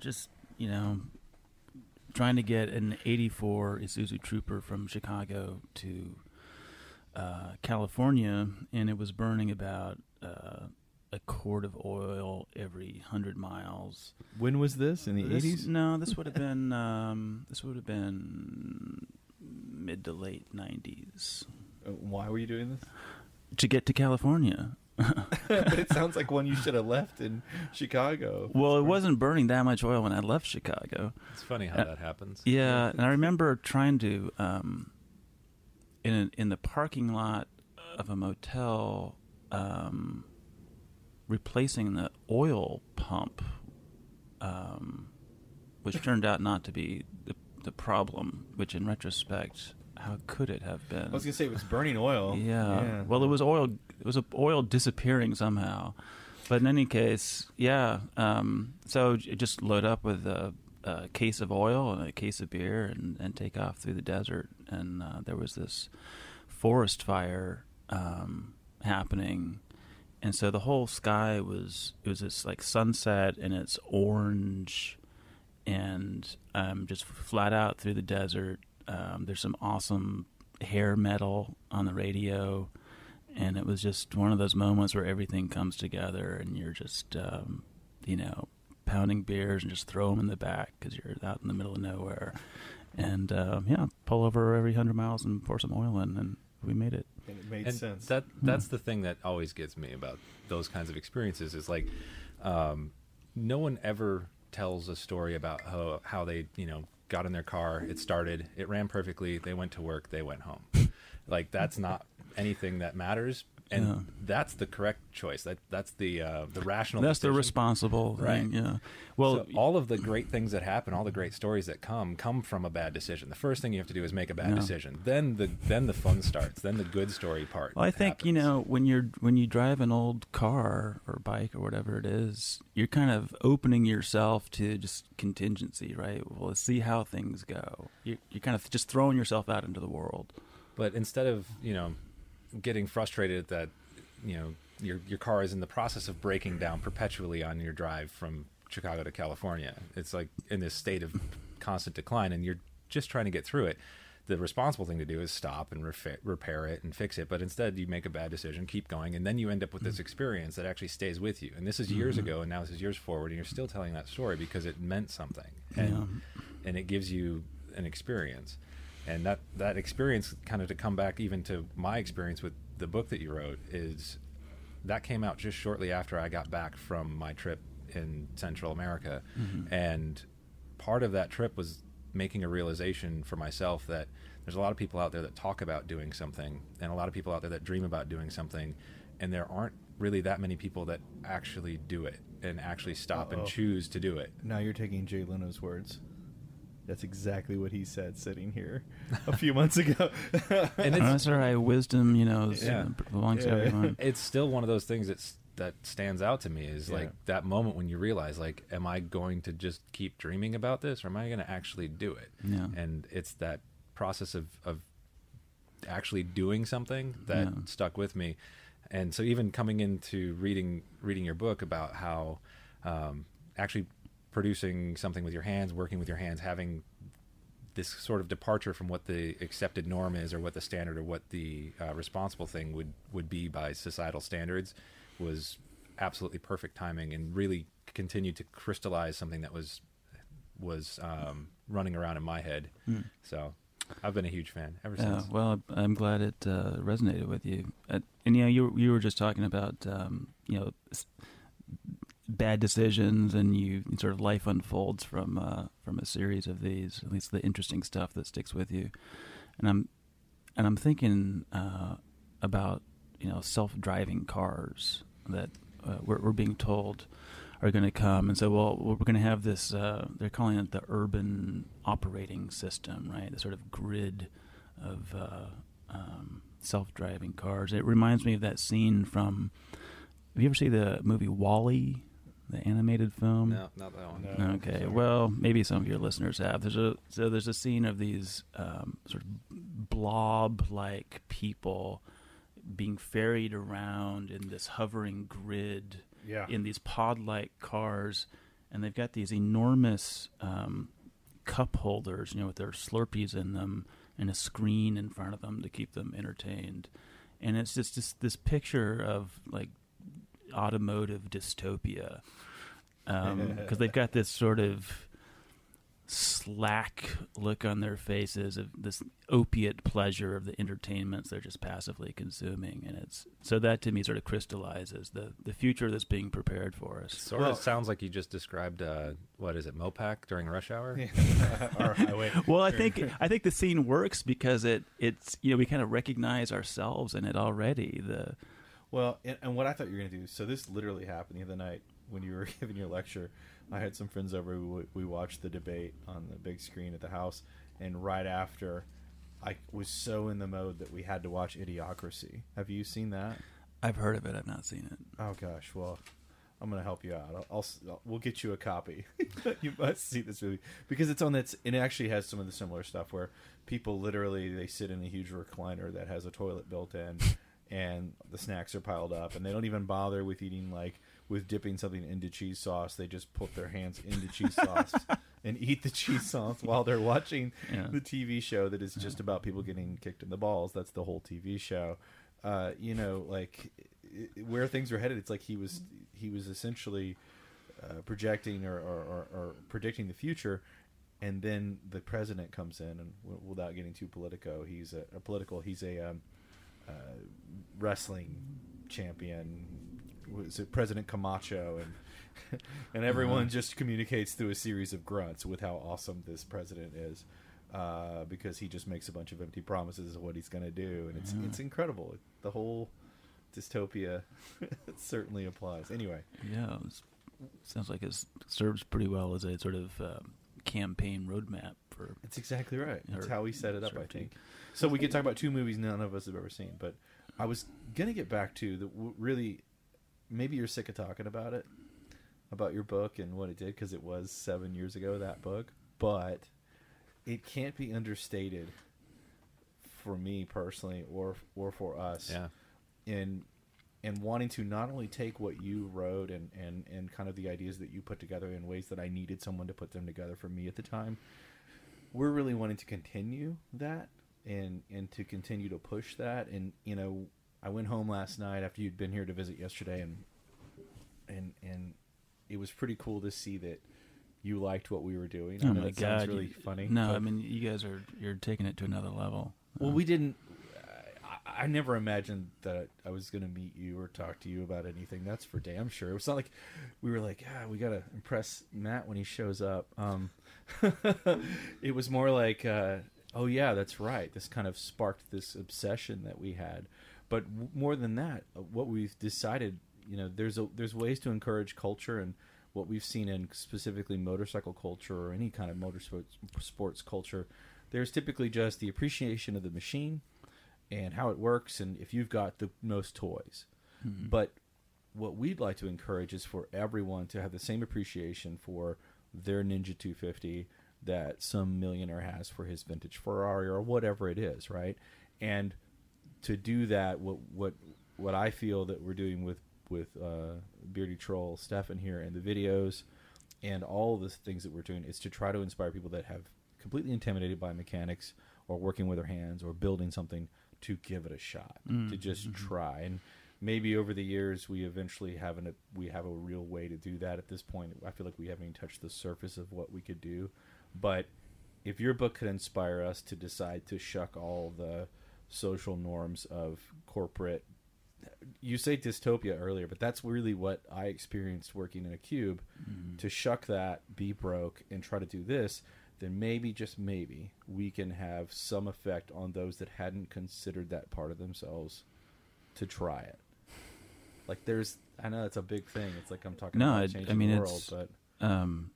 just you know, trying to get an '84 Isuzu Trooper from Chicago to uh, California, and it was burning about uh, a quart of oil every hundred miles. When was this in the eighties? No, this would have been [LAUGHS] um, this would have been mid to late '90s Uh, Why were you doing this? to get to California. But [LAUGHS] it sounds like one you [LAUGHS] should have left in Chicago. Well, it wasn't burning that much oil when I left Chicago. It's funny how Uh, that happens. Yeah, and I remember trying to um, in a, in the parking lot of a motel, um, replacing the oil pump, um, which turned out not to be the the problem. Which, in retrospect, how could it have been? I was gonna say it was burning oil. [LAUGHS] Yeah. Well, it was oil. It was oil disappearing somehow. But in any case, yeah. Um, so just load up with a, a case of oil and a case of beer and, and take off through the desert. And uh, there was this forest fire um, happening, and so the whole sky was it was this like sunset and it's orange, and um, just flat out through the desert. Um, there's some awesome hair metal on the radio, and it was just one of those moments where everything comes together, and you're just um, you know pounding beers and just throw them in the back because you're out in the middle of nowhere, and um, yeah, pull over every hundred miles and pour some oil in, and we made it. And it made and sense. that that's the thing that always gets me about those kinds of experiences is like um, no one ever tells a story about how how they you know got in their car it started it ran perfectly they went to work they went home. [LAUGHS] Like that's not anything that matters and Yeah. that's the correct choice that that's the uh, the rational That's the decision. responsible Right. thing. Yeah. Well, So all of the great things that happen, all the great stories that come, come from a bad decision. The first thing you have to do is make a bad Yeah. decision. Then the then the fun starts. Then the good story part. Well, I think you know when you're when you drive an old car or bike or whatever it is, you're kind of opening yourself to just contingency, right? Well, let's see how things go. You, you're kind of just throwing yourself out into the world. But instead of you know getting frustrated that you know your your car is in the process of breaking down perpetually on your drive from Chicago to California, it's like in this state of constant decline, and you're just trying to get through it. The responsible thing to do is stop and refa- repair it and fix it. But instead, you make a bad decision, keep going, and then you end up with this mm. experience that actually stays with you. And this is years mm-hmm. ago, and now this is years forward, and you're still telling that story because it meant something, and and it gives you an experience and that that experience kind of to come back even to my experience with the book that you wrote is that came out just shortly after I got back from my trip in Central America mm-hmm. and part of that trip was making a realization for myself that there's a lot of people out there that talk about doing something and a lot of people out there that dream about doing something and there aren't really that many people that actually do it and actually stop Uh-oh. and choose to do it Now you're taking Jay Leno's words. That's exactly what he said sitting here a few months ago. [LAUGHS] And it's- that's all right. Wisdom, you know, Yeah. belongs to everyone. [LAUGHS] it's still one of those things that's that stands out to me is Yeah. like that moment when you realize like am i going to just keep dreaming about this or am i going to actually do it Yeah. and it's that process of of actually doing something that Yeah. stuck with me and so even coming into reading reading your book about how um, actually producing something with your hands working with your hands having this sort of departure from what the accepted norm is or what the standard or what the uh, responsible thing would would be by societal standards was absolutely perfect timing and really continued to crystallize something that was was um, running around in my head Hmm. so I've been a huge fan ever Yeah, since well, I'm glad it uh, resonated with you. Uh, and you know, you you were just talking about um, you know, bad decisions, and you sort of life unfolds from uh, from a series of these. At least the interesting stuff that sticks with you. And I'm and I'm thinking uh, about you know self driving cars that uh, we're, we're being told are going to come, and so well we're going to have this. Uh, they're calling it the urban operating system, right? The sort of grid of uh, um, self-driving cars. It reminds me of that scene from. Have you ever seen the movie WALL-E, the animated film? No, not that one. No. Okay, sorry. well, maybe some of your listeners have. There's a so there's a scene of these um, sort of blob-like people being ferried around in this hovering grid Yeah. in these pod-like cars, and they've got these enormous um, cup holders, you know, with their Slurpees in them, and a screen in front of them to keep them entertained. And it's just this, this picture of like automotive dystopia [LAUGHS] because they've got this sort of slack look on their faces of this opiate pleasure of the entertainments they're just passively consuming and it's so that to me sort of crystallizes the the future that's being prepared for us Sort Well- of sounds like you just described uh, what is it, Mopac during rush hour? [LAUGHS] Or highway. well i think i think the scene works because it it's you know we kind of recognize ourselves in it already the Well, and, and what I thought you were going to do. So this literally happened the other night when you were [LAUGHS] giving your lecture. I had some friends over. We, we watched the debate on the big screen at the house, and right after, I was so in the mode that we had to watch Idiocracy. Have you seen that? i've heard of it i've not seen it Oh gosh, well, I'm gonna help you out. I'll, I'll, we'll get you a copy. [LAUGHS] you must see this movie because it's on that. It actually has some of the similar stuff where people literally they sit in a huge recliner that has a toilet built in, and the snacks are piled up, and they don't even bother with eating like with dipping something into cheese sauce. They just put their hands into cheese [LAUGHS] sauce and eat the cheese sauce while they're watching Yeah. the TV show that is just about people getting kicked in the balls. That's the whole TV show. Uh, you know, like i- i- where things are headed. It's like he was he was essentially uh, projecting or, or, or, or predicting the future, and then the president comes in, and w- without getting too politico, he's a, a political. He's a um, uh, wrestling champion. Was it President Camacho and [LAUGHS] and everyone Uh-huh. just communicates through a series of grunts with how awesome this president is. Uh, because he just makes a bunch of empty promises of what he's going to do, and it's Yeah. it's incredible. The whole dystopia [LAUGHS] certainly applies. Anyway, Yeah, sounds like it serves pretty well as a sort of um, campaign roadmap for. it's exactly right. That's how we set it up, I think. So we could talk about two movies none of us have ever seen, but I was gonna get back to the really. Maybe you're sick of talking about it, about your book and what it did because it was seven years ago that book, but it can't be understated for me personally or or for us Yeah. in and wanting to not only take what you wrote and, and, and kind of the ideas that you put together in ways that I needed someone to put them together for me at the time. We're really wanting to continue that and and to continue to push that. And you know, I went home last night after you'd been here to visit yesterday, and and and it was pretty cool to see that you liked what we were doing. I Oh know my that sounds god! really you- funny. No, but- I mean you guys are you're taking it to another level. Well, Uh, we didn't. I, I never imagined that I was going to meet you or talk to you about anything. That's for damn sure. It's not like we were like, ah, we got to impress Matt when he shows up. Um, [LAUGHS] it was more like, uh, oh yeah, that's right. This kind of sparked this obsession that we had. But w- more than that, uh, what we've decided, you know, there's a, there's ways to encourage culture and what we've seen in specifically motorcycle culture or any kind of motorsports sports culture. There's typically just the appreciation of the machine and how it works and if you've got the most toys. mhm. But what we'd like to encourage is for everyone to have the same appreciation for their Ninja 250 that some millionaire has for his vintage Ferrari or whatever it is, right? And to do that, what what what I feel that we're doing with with uh, Beardy Troll, Stefan here, and the videos, and all the things that we're doing is to try to inspire people that have completely intimidated by mechanics or working with their hands or building something to give it a shot, to Mm, just mhm. try. And maybe over the years we eventually have an we have a real way to do that. At this point, I feel like we haven't even touched the surface of what we could do. But if your book could inspire us to decide to shuck all the social norms of corporate you say dystopia earlier, but that's really what I experienced working in a cube. Mm-hmm. To shuck that, be broke, and try to do this, then maybe just maybe we can have some effect on those that hadn't considered that part of themselves to try it. Like there's, I know it's a big thing. It's like I'm talking No, about it- I changing mean, the it's- world, but um,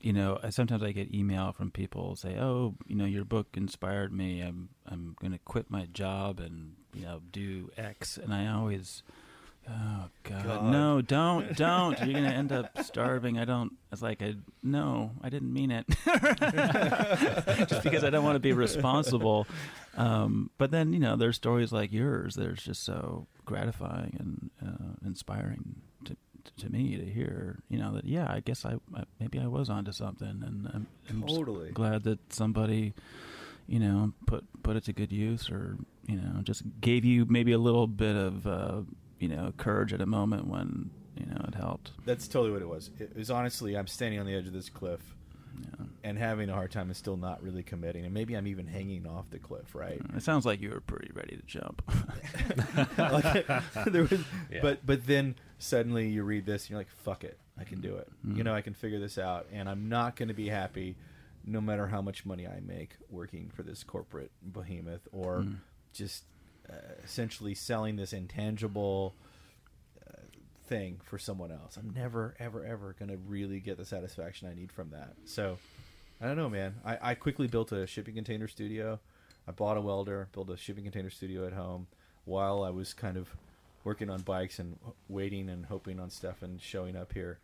you know, I- sometimes I get email from people say, "Oh, you know, your book inspired me. I'm I'm going to quit my job and you know do X." And I always, oh God, God. no, don't, don't. You're going to end up starving. I don't. It's like I no, I didn't mean it. [LAUGHS] just because I don't want to be responsible. Um, but then you know, there's stories like yours that are just so gratifying and uh, inspiring to to me to hear. You know that yeah, I guess I, I maybe I was onto something, and I'm, I'm totally. glad that somebody you know put put it to good use, or you know just gave you maybe a little bit of uh, you know courage at a moment when you know it helped. That's totally what it was. It was honestly, I'm standing on the edge of this cliff Yeah. and having a hard time and still not really committing. And maybe I'm even hanging off the cliff, right? It sounds like you were pretty ready to jump. [LAUGHS] like, [LAUGHS] there was, Yeah. but but then suddenly you read this and you're like, fuck it, I can do it. Mm. You know, I can figure this out, and I'm not going to be happy, no matter how much money I make working for this corporate behemoth or Mm. just uh, essentially selling this intangible uh, thing for someone else. I'm never, ever, ever going to really get the satisfaction I need from that. So. I don't know, man. I, I quickly built a shipping container studio. I bought a welder, built a shipping container studio at home while I was kind of working on bikes and waiting and hoping on Stefan showing up here.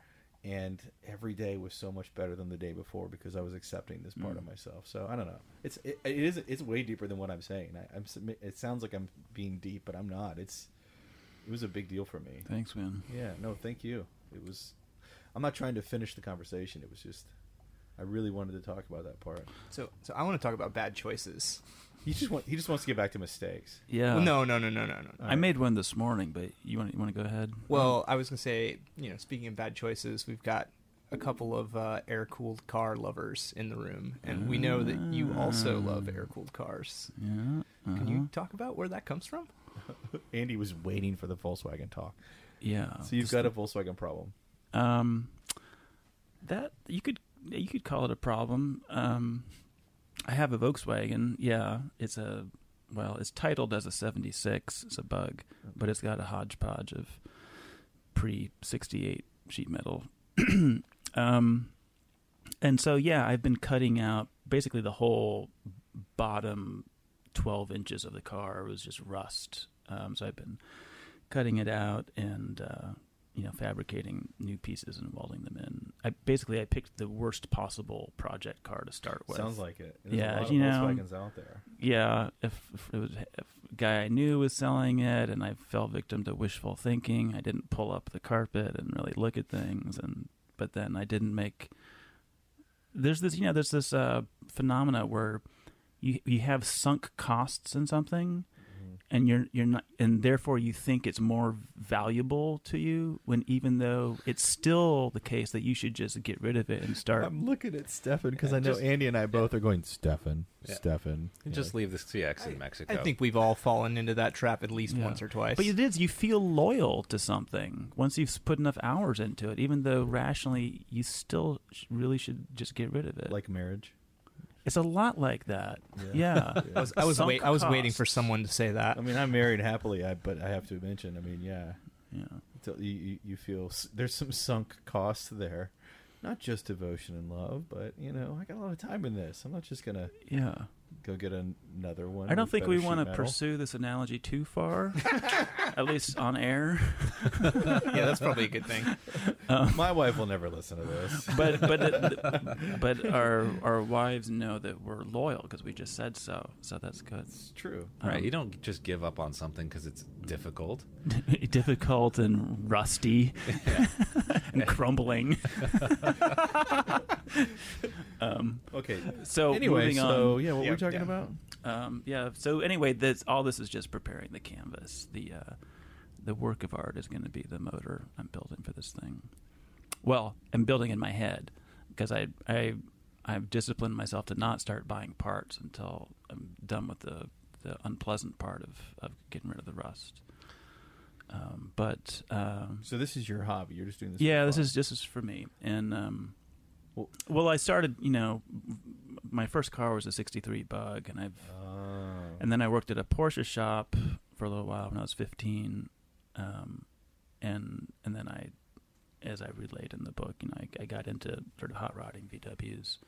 And every day was so much better than the day before because I was accepting this part Mm. of myself. So I don't know. It's it, it is it's way deeper than what I'm saying. I, I'm it sounds like I'm being deep, but I'm not. It's it was a big deal for me. Thanks, man. Yeah, no, thank you. It was. I'm not trying to finish the conversation. It was just, I really wanted to talk about that part. So, so I want to talk about bad choices. He just want, he just wants to get back to mistakes. Yeah. Well, no, no, no, no, no, no. I made one this morning, but you want you want to go ahead? Well, I was gonna say, you know, speaking of bad choices, we've got a couple of uh, air-cooled car lovers in the room, and we know that you also love air-cooled cars. Yeah. Can uh-huh. you talk about where that comes from? [LAUGHS] Andy was waiting for the Volkswagen talk. Yeah. So you've Just- got a Volkswagen problem. Um, that you could you could call it a problem. Um, I have a Volkswagen. Yeah, it's a well, it's titled as a '76. It's a bug, but it's got a hodgepodge of pre '68 sheet metal. [CLEARS THROAT] um, and so yeah, I've been cutting out basically the whole bottom 12 inches of the car was just rust. Um, so I've been cutting it out and uh, you know fabricating new pieces and welding them in. I basically I picked the worst possible project car to start with. Sounds like it. There's Yeah, a lot of you know- Volkswagens out there. yeah. If, if it was if a guy I knew was selling it, and I fell victim to wishful thinking, I didn't pull up the carpet and really look at things, and but then I didn't make. There's this, you know, there's this uh, phenomena where you you have sunk costs in something, and you're you're not and therefore you think it's more valuable to you when even though it's still the case that you should just get rid of it and start I'm looking at Stefan because Yeah, I know just- Andy and I both are going Stefan, Yeah. Stefan. And just leave the CX in Mexico. I think we've all fallen into that trap at least Yeah. once or twice. But it is you feel loyal to something once you've put enough hours into it, even though rationally you still really should just get rid of it. like marriage. It's a lot like that. Yeah, [LAUGHS] I was, I was, wait, I was waiting for someone to say that. I mean, I'm married happily, I, but I have to mention. I mean, yeah, yeah. So you, you you feel there's some sunk costs there, not just devotion and love, but you know, I got a lot of time in this. I'm not just gonna Yeah. Go get an, another one. I don't think we want to pursue this analogy too far, [LAUGHS] at least on air. yeah, that's probably a good thing. [LAUGHS] My wife will never listen to this. [LAUGHS] But but it, but our our wives know that we're loyal because we just said so. So that's good. It's true. right. Um, You don't just give up on something because it's difficult. Difficult and rusty and crumbling. um, Okay. so anyway, moving so on. yeah, what Yeah, were we talking yeah. about? Um, yeah. So anyway, this all this is just preparing the canvas. The uh, the work of art is going to be the motor I'm building for this thing. Well, I'm building in my head because I I I've disciplined myself to not start buying parts until I'm done with the the unpleasant part of of getting rid of the rust. Um, but um, So this is your hobby. You're just doing this. yeah, for this is this is for me. And um, Well- I started. You know, my first car was a '63 Bug, and I've Oh. and then I worked at a Porsche shop for a little while when I was 15, um, and and then I, as I relate in the book, you know, I, I got into sort of hot rodding VWs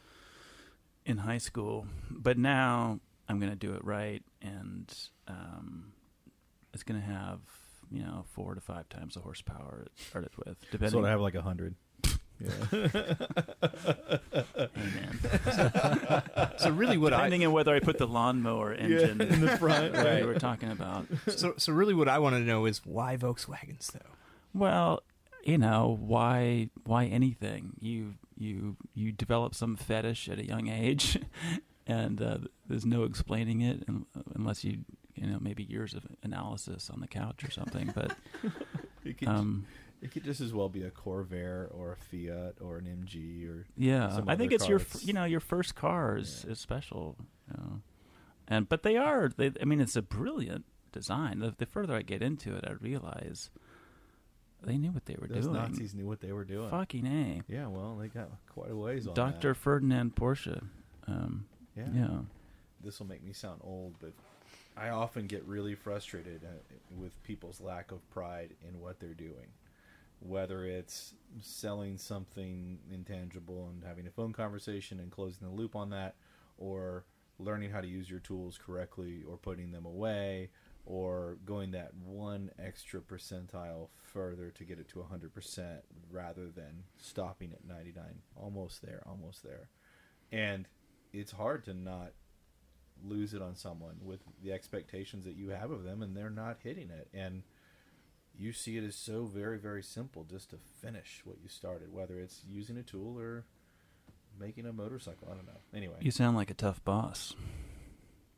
in high school, but now I'm going to do it right, and um, it's going to have you know four to five times the horsepower it started with, depending. So I have like a hundred. Yeah. Amen. [LAUGHS] So really, what I Depending on whether I put the lawnmower engine in the front, that right. we were talking about. so so really what I want to know is why Volkswagens though. Well, you know why? Why anything? You you you develop some fetish at a young age, [LAUGHS] and uh, there's no explaining it unless you you know maybe years of analysis on the couch or something. But [LAUGHS] It could, um, it could just as well be a Corvair or a Fiat or an MG or yeah, I think it's your car f- that's- you know your first car is, is special. You know? And but they are they. I mean, it's a brilliant design. The, the further I get into it, I realize they knew what they were those doing. Nazis knew what they were doing. Fucking a. Yeah, well, they got quite a ways on Dr. Ferdinand Porsche. Um, yeah. Yeah. This will make me sound old, but I often get really frustrated uh, with people's lack of pride in what they're doing. Whether it's selling something intangible and having a phone conversation and closing the loop on that, or learning how to use your tools correctly, or putting them away, or going that one extra percentile further to get it to 100% rather than stopping at 99. Almost there, almost there. And it's hard to not lose it on someone with the expectations that you have of them and they're not hitting it and you see it as so very very simple just to finish what you started whether it's using a tool or making a motorcycle i don't know anyway You sound like a tough boss.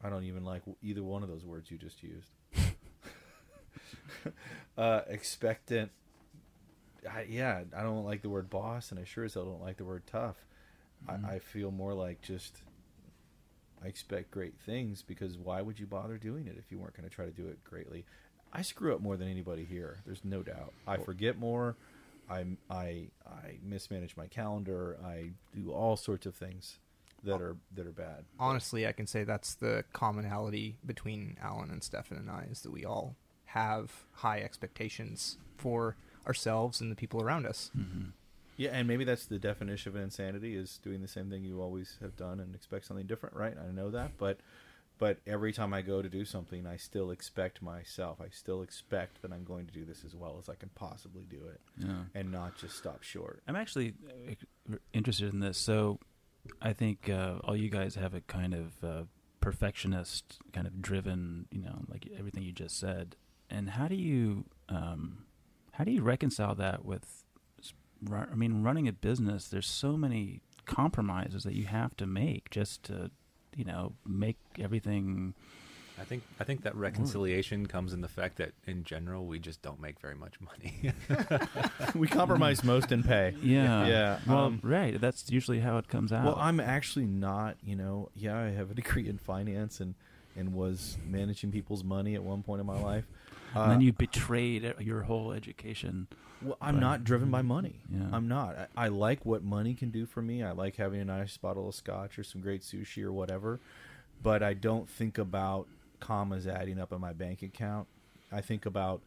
i don't even like either one of those words you just used [LAUGHS] [LAUGHS] uh expectant I, yeah i don't like the word boss and i sure as hell don't like the word tough Mhm. I, I feel more like just I expect great things because why would you bother doing it if you weren't going to try to do it greatly? I screw up more than anybody here. There's no doubt. I forget more. I I I mismanage my calendar. I do all sorts of things that are that are bad. Honestly, I can say that's the commonality between Alan and Stefan and I is that we all have high expectations for ourselves and the people around us. hmm Yeah, and maybe that's the definition of insanity is doing the same thing you always have done and expect something different, right? I know that, but but every time I go to do something, I still expect myself. I still expect that I'm going to do this as well as I can possibly do it Yeah. and not just stop short. I'm actually uh, interested in this. So I think uh, all you guys have a kind of uh, perfectionist, kind of driven, you know, like everything you just said. And how do you um, how do you reconcile that with? I mean, running a business, there's so many compromises that you have to make just to, you know, make everything. I think I think that reconciliation comes in the fact that in general we just don't make very much money. [LAUGHS] we compromise most in pay. Yeah, Yeah, Well, um, right. That's usually how it comes out. Well, I'm actually not. You know, yeah, I have a degree in finance and and was managing people's money at one point in my life. And then Uh, you betrayed uh, your whole education. Well, I'm But- not driven by money. Yeah. I'm not. I, I like what money can do for me. I like having a nice bottle of scotch or some great sushi or whatever. But I don't think about commas adding up in my bank account. I think about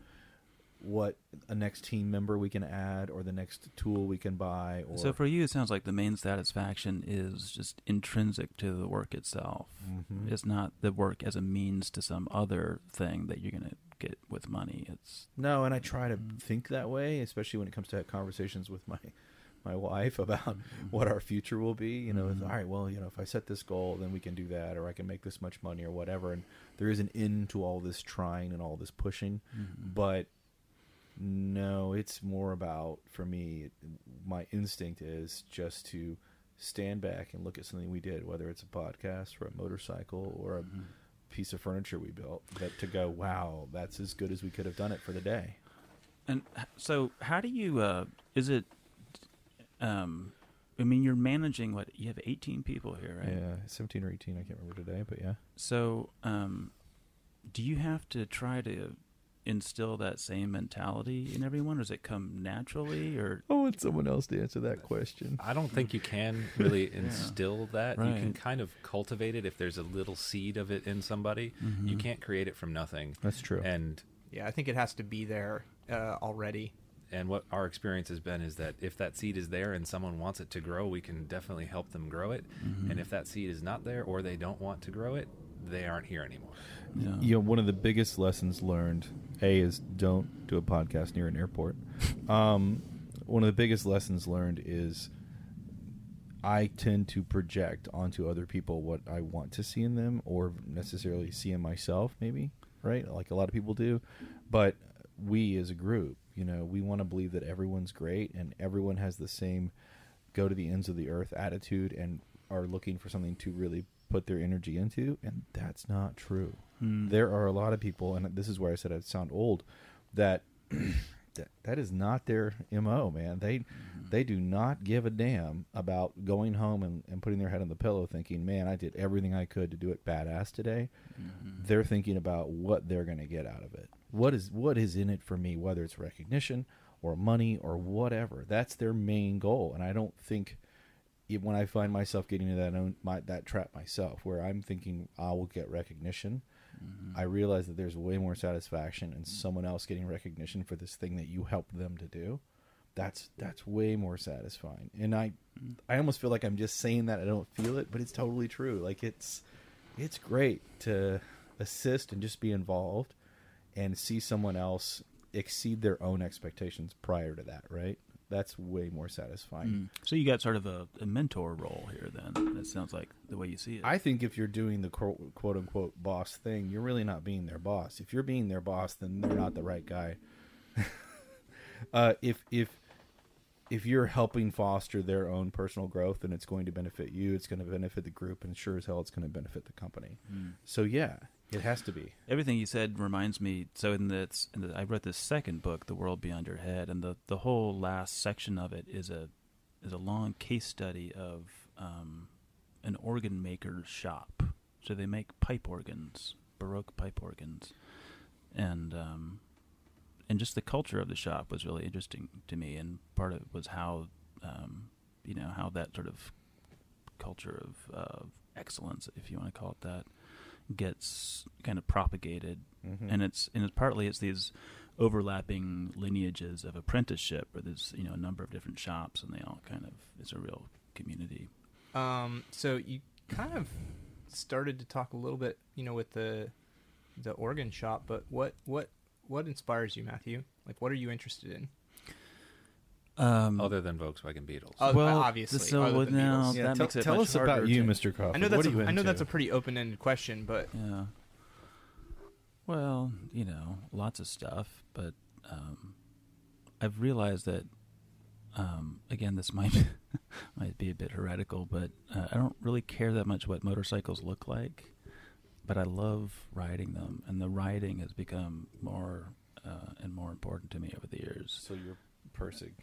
what a next team member we can add or the next tool we can buy or So for you, it sounds like the main satisfaction is just intrinsic to the work itself. Mhm. It's not the work as a means to some other thing that you're going to get with money. It's No, and I try to think that way, especially when it comes to conversations with my my wife about Mm-hmm. what our future will be. You know, Mhm. all right, well, you know, if I set this goal, then we can do that, or I can make this much money, or whatever. And there is an end to all this trying and all this pushing, Mhm. but no, it's more about for me. My instinct is just to stand back and look at something we did, whether it's a podcast or a motorcycle or a Mhm. Piece of furniture we built, that to go, wow, that's as good as we could have done it for the day. And so, how do you? Uh, is it? Um, I mean, you're managing what you have 18 people here, right? Yeah, 17 or 18, I can't remember today, but yeah. So, um, do you have to try to instill that same mentality in everyone, or does it come naturally? Or I want someone else to answer that question. I don't think you can really [LAUGHS] instill that. You can kind of cultivate it if there's a little seed of it in somebody. Mm-hmm. You can't create it from nothing. That's true. And Yeah, I think it has to be there uh, already. and what our experience has been is that if that seed is there and someone wants it to grow, we can definitely help them grow it. Mm-hmm. And if that seed is not there or they don't want to grow it, they aren't here anymore. yeah, you know, one of the biggest lessons learned, A, is don't do a podcast near an airport. [LAUGHS] Um, one of the biggest lessons learned is I tend to project onto other people what I want to see in them or necessarily see in myself, maybe, right? Like a lot of people do. But we as a group, you know, we want to believe that everyone's great and everyone has the same go to the ends of the earth attitude and are looking for something to really put their energy into. And that's not true Hmm. there are a lot of people, and this is where I said I sound old, that [CLEARS THROAT] that, that is not their mo, man. They they do not give a damn about going home and, and putting their head on the pillow, thinking, "Man, I did everything I could to do it badass today." Mhm. They're thinking about what they're going to get out of it. What is what is in it for me, whether it's recognition or money or whatever. That's their main goal, and I don't think when I find myself getting into that own my, that trap myself, where I'm thinking I will get recognition, Mhm. I realize that there's way more satisfaction in someone else getting recognition for this thing that you helped them to do. That's that's way more satisfying. And I I almost feel like I'm just saying that I don't feel it, but it's totally true. Like it's it's great to assist and just be involved and see someone else exceed their own expectations prior to that, right? That's way more satisfying. Mm. So you got sort of a, a mentor role here. Then It sounds like the way you see it. I think if you're doing the quote, quote unquote boss thing, you're really not being their boss. If you're being their boss, then they're not the right guy. [LAUGHS] uh, if if if you're helping foster their own personal growth, then it's going to benefit you. It's going to benefit the group, and sure as hell, it's going to benefit the company. Mm. So yeah, it has to be. Everything you said reminds me. So in this, in the, I read this second book, "The World Beyond Your Head," and the the whole last section of it is a is a long case study of um, an organ maker's shop. So they make pipe organs, baroque pipe organs, and um, and just the culture of the shop was really interesting to me. And part of it was how um, you know how that sort of culture of uh, excellence, if you want to call it that, gets kind of propagated Mhm. and it's and it's partly it's these overlapping lineages of apprenticeship where there's you know a number of different shops and they all kind of it's a real community Um, so you kind of started to talk a little bit, you know, with the the organ shop, but what what what inspires you, Matthew? Like, what are you interested in? Um Other than Volkswagen Beetles. Uh, well obviously, so other well, than now Yeah, that tell makes it tell us about you, to- Mr. Crawford. I know that's what a, are you I know that's a pretty open ended question, but yeah well you know lots of stuff but um i've realized that um again this might [LAUGHS] might be a bit heretical but uh, i don't really care that much what motorcycles look like but I love riding them, and the riding has become more uh, and more important to me over the years. So you're pursing.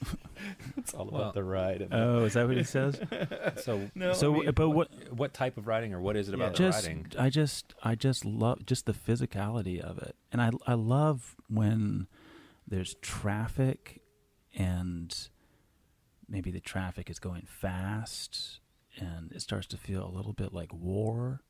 [LAUGHS] it's all Well- about the ride. And Oh, is that what he says? [LAUGHS] so, [LAUGHS] no, so, I mean, but what? what type of riding or what is it about the Just, riding? I just, I just love just the physicality of it, and I, I love when there's traffic, and maybe the traffic is going fast, and it starts to feel a little bit like war.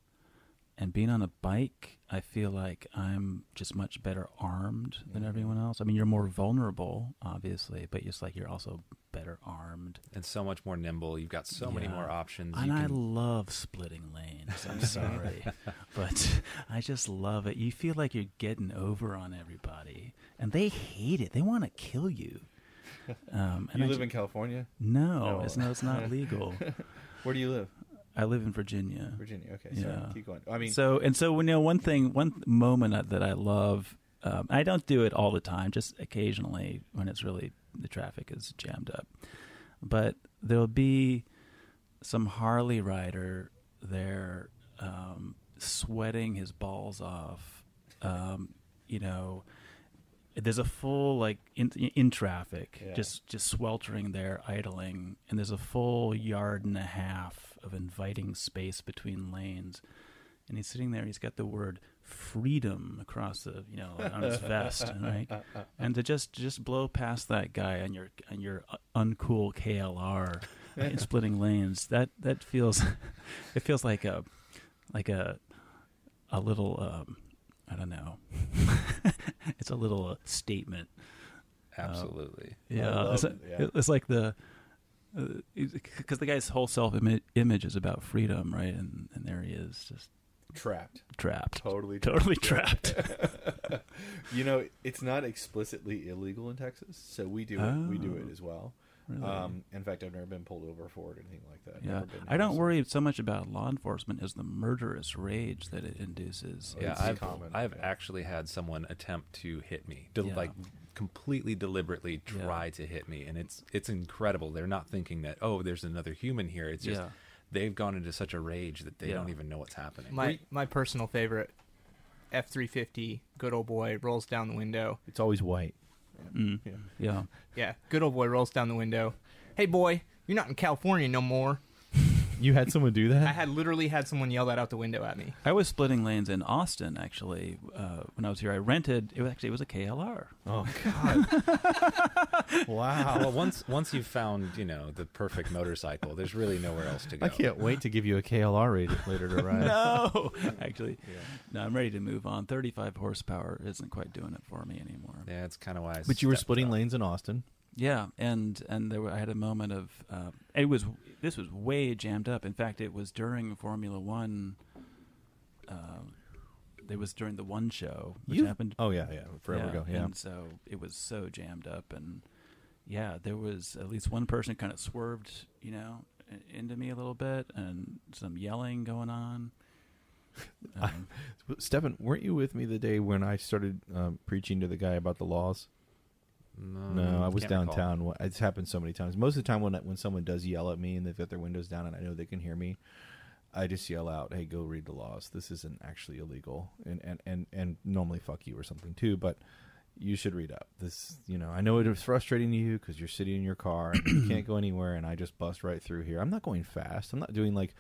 And being on a bike, I feel like I'm just much better armed than Mhm. everyone else. I mean, you're more vulnerable, obviously, but just like you're also better armed. And so much more nimble. You've got so many more options. And you I love splitting lanes. I'm [LAUGHS] sorry, but I just love it. You feel like you're getting over on everybody, and they hate it. They want to kill you. [LAUGHS] Um, and you I live ju- in California. no, No. it's no, it's not [LAUGHS] legal. Where do you live? I live in Virginia. Virginia. Okay, sorry. Yeah. Keep going. I mean, so and so, you know, one thing, one moment that- that I love. Um, I don't do it all the time, just occasionally when it's really the traffic is jammed up. But there'll be some Harley rider there, um, sweating his balls off. Um, you know, there's a full like in in traffic, Yeah. just just sweltering there, idling, and there's a full yard and a half of inviting space between lanes, and he's sitting there. He's got the word freedom across the you know on his vest, [LAUGHS] right? And to just just blow past that guy on your on your uncool KLR in [LAUGHS] splitting lanes, that that feels [LAUGHS] it feels like a like a a little um, I don't know. it's a little uh, statement. Absolutely. Yeah, it's, it, yeah. it's like the because the guy's whole self image is about freedom, right? And and there he is, just Trapped. trapped, Totally. [LAUGHS] totally trapped. [LAUGHS] you know, it's not explicitly illegal in Texas, so we do it. We do it Oh. as well. Really. Um, in fact, I've never been pulled over for it or anything like that. yeah, Never been I don't worry so much about law enforcement as the murderous rage that it induces. Yeah, It's I've common, I've yeah. actually had someone attempt to hit me, to Yeah. like completely deliberately Yeah. try to hit me, and it's it's incredible. They're not thinking that oh, there's another human here. It's just Yeah. they've gone into such a rage that they Yeah. don't even know what's happening. My my personal favorite, F three fifty, good old boy rolls down the window. It's always white. Mm. Yeah. yeah. Yeah, good old boy rolls down the window. Hey boy, you're not in California no more. You had someone do that? I had literally had someone yell that out the window at me. I was splitting lanes in Austin actually uh, when I was here. I rented. It was actually it was a KLR. oh God! [LAUGHS] wow. well, once once you've found you know the perfect motorcycle, there's really nowhere else to go. I can't wait to give you a KLR later, later to ride. no, [LAUGHS] actually, no. I'm ready to move on. 35 horsepower isn't quite doing it for me anymore. Yeah, it's kind of why. I But you were splitting up. lanes in Austin. Yeah, and and there were, I had a moment of uh, it was this was way jammed up. In fact, it was during Formula One. Um, it was during the one show, which You- happened Oh yeah, yeah, forever yeah, ago. Yeah. And so it was so jammed up, and yeah, there was at least one person kind of swerved, you know, into me a little bit, and some yelling going on. [LAUGHS] Um, Stefan, weren't you with me the day when I started um, preaching to the guy about the laws? No, No, I was can't recall. downtown. It's happened so many times. Most of the time, when when someone does yell at me and they've got their windows down and I know they can hear me, I just yell out, "Hey, go read the laws. This isn't actually illegal." And and and and normally fuck you or something too, but you should read up. This, you know, I know it is frustrating to you because you're sitting in your car and you can't go anywhere, and I just bust right through here. I'm not going fast. I'm not doing like.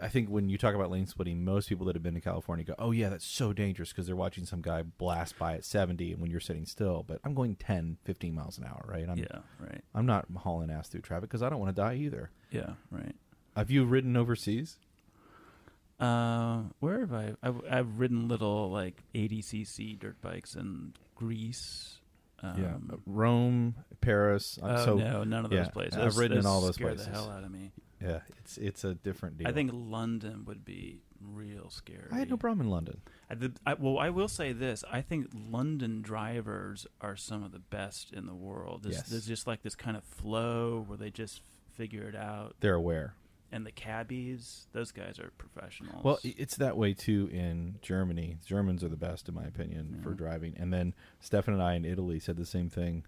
I think when you talk about lane splitting, most people that have been to California go, "Oh yeah, that's so dangerous" because they're watching some guy blast by at 70 and when you're sitting still. But I'm going 10, 15 miles an hour, right? I'm, yeah, right. I'm not hauling ass through traffic because I don't want to die either. Yeah, right. Have you ridden overseas? Uh, where have I? I've, I've ridden little like 80cc dirt bikes in Greece. Um, yeah, Rome, Paris. Oh so no, none of those yeah, places. I've ridden in Those all those scare places. The hell out of me. Yeah, it's it's a different deal. I think London would be real scary. I had no problem in London. I, the, I, well, I will say this: I think London drivers are some of the best in the world. There's, Yes. there's just like this kind of flow where they just figure it out, They're aware. and the cabbies, those guys are professionals. Well, it's that way too in Germany. Germans are the best, in my opinion, for driving. And then Stefan and I in Italy said the same thing.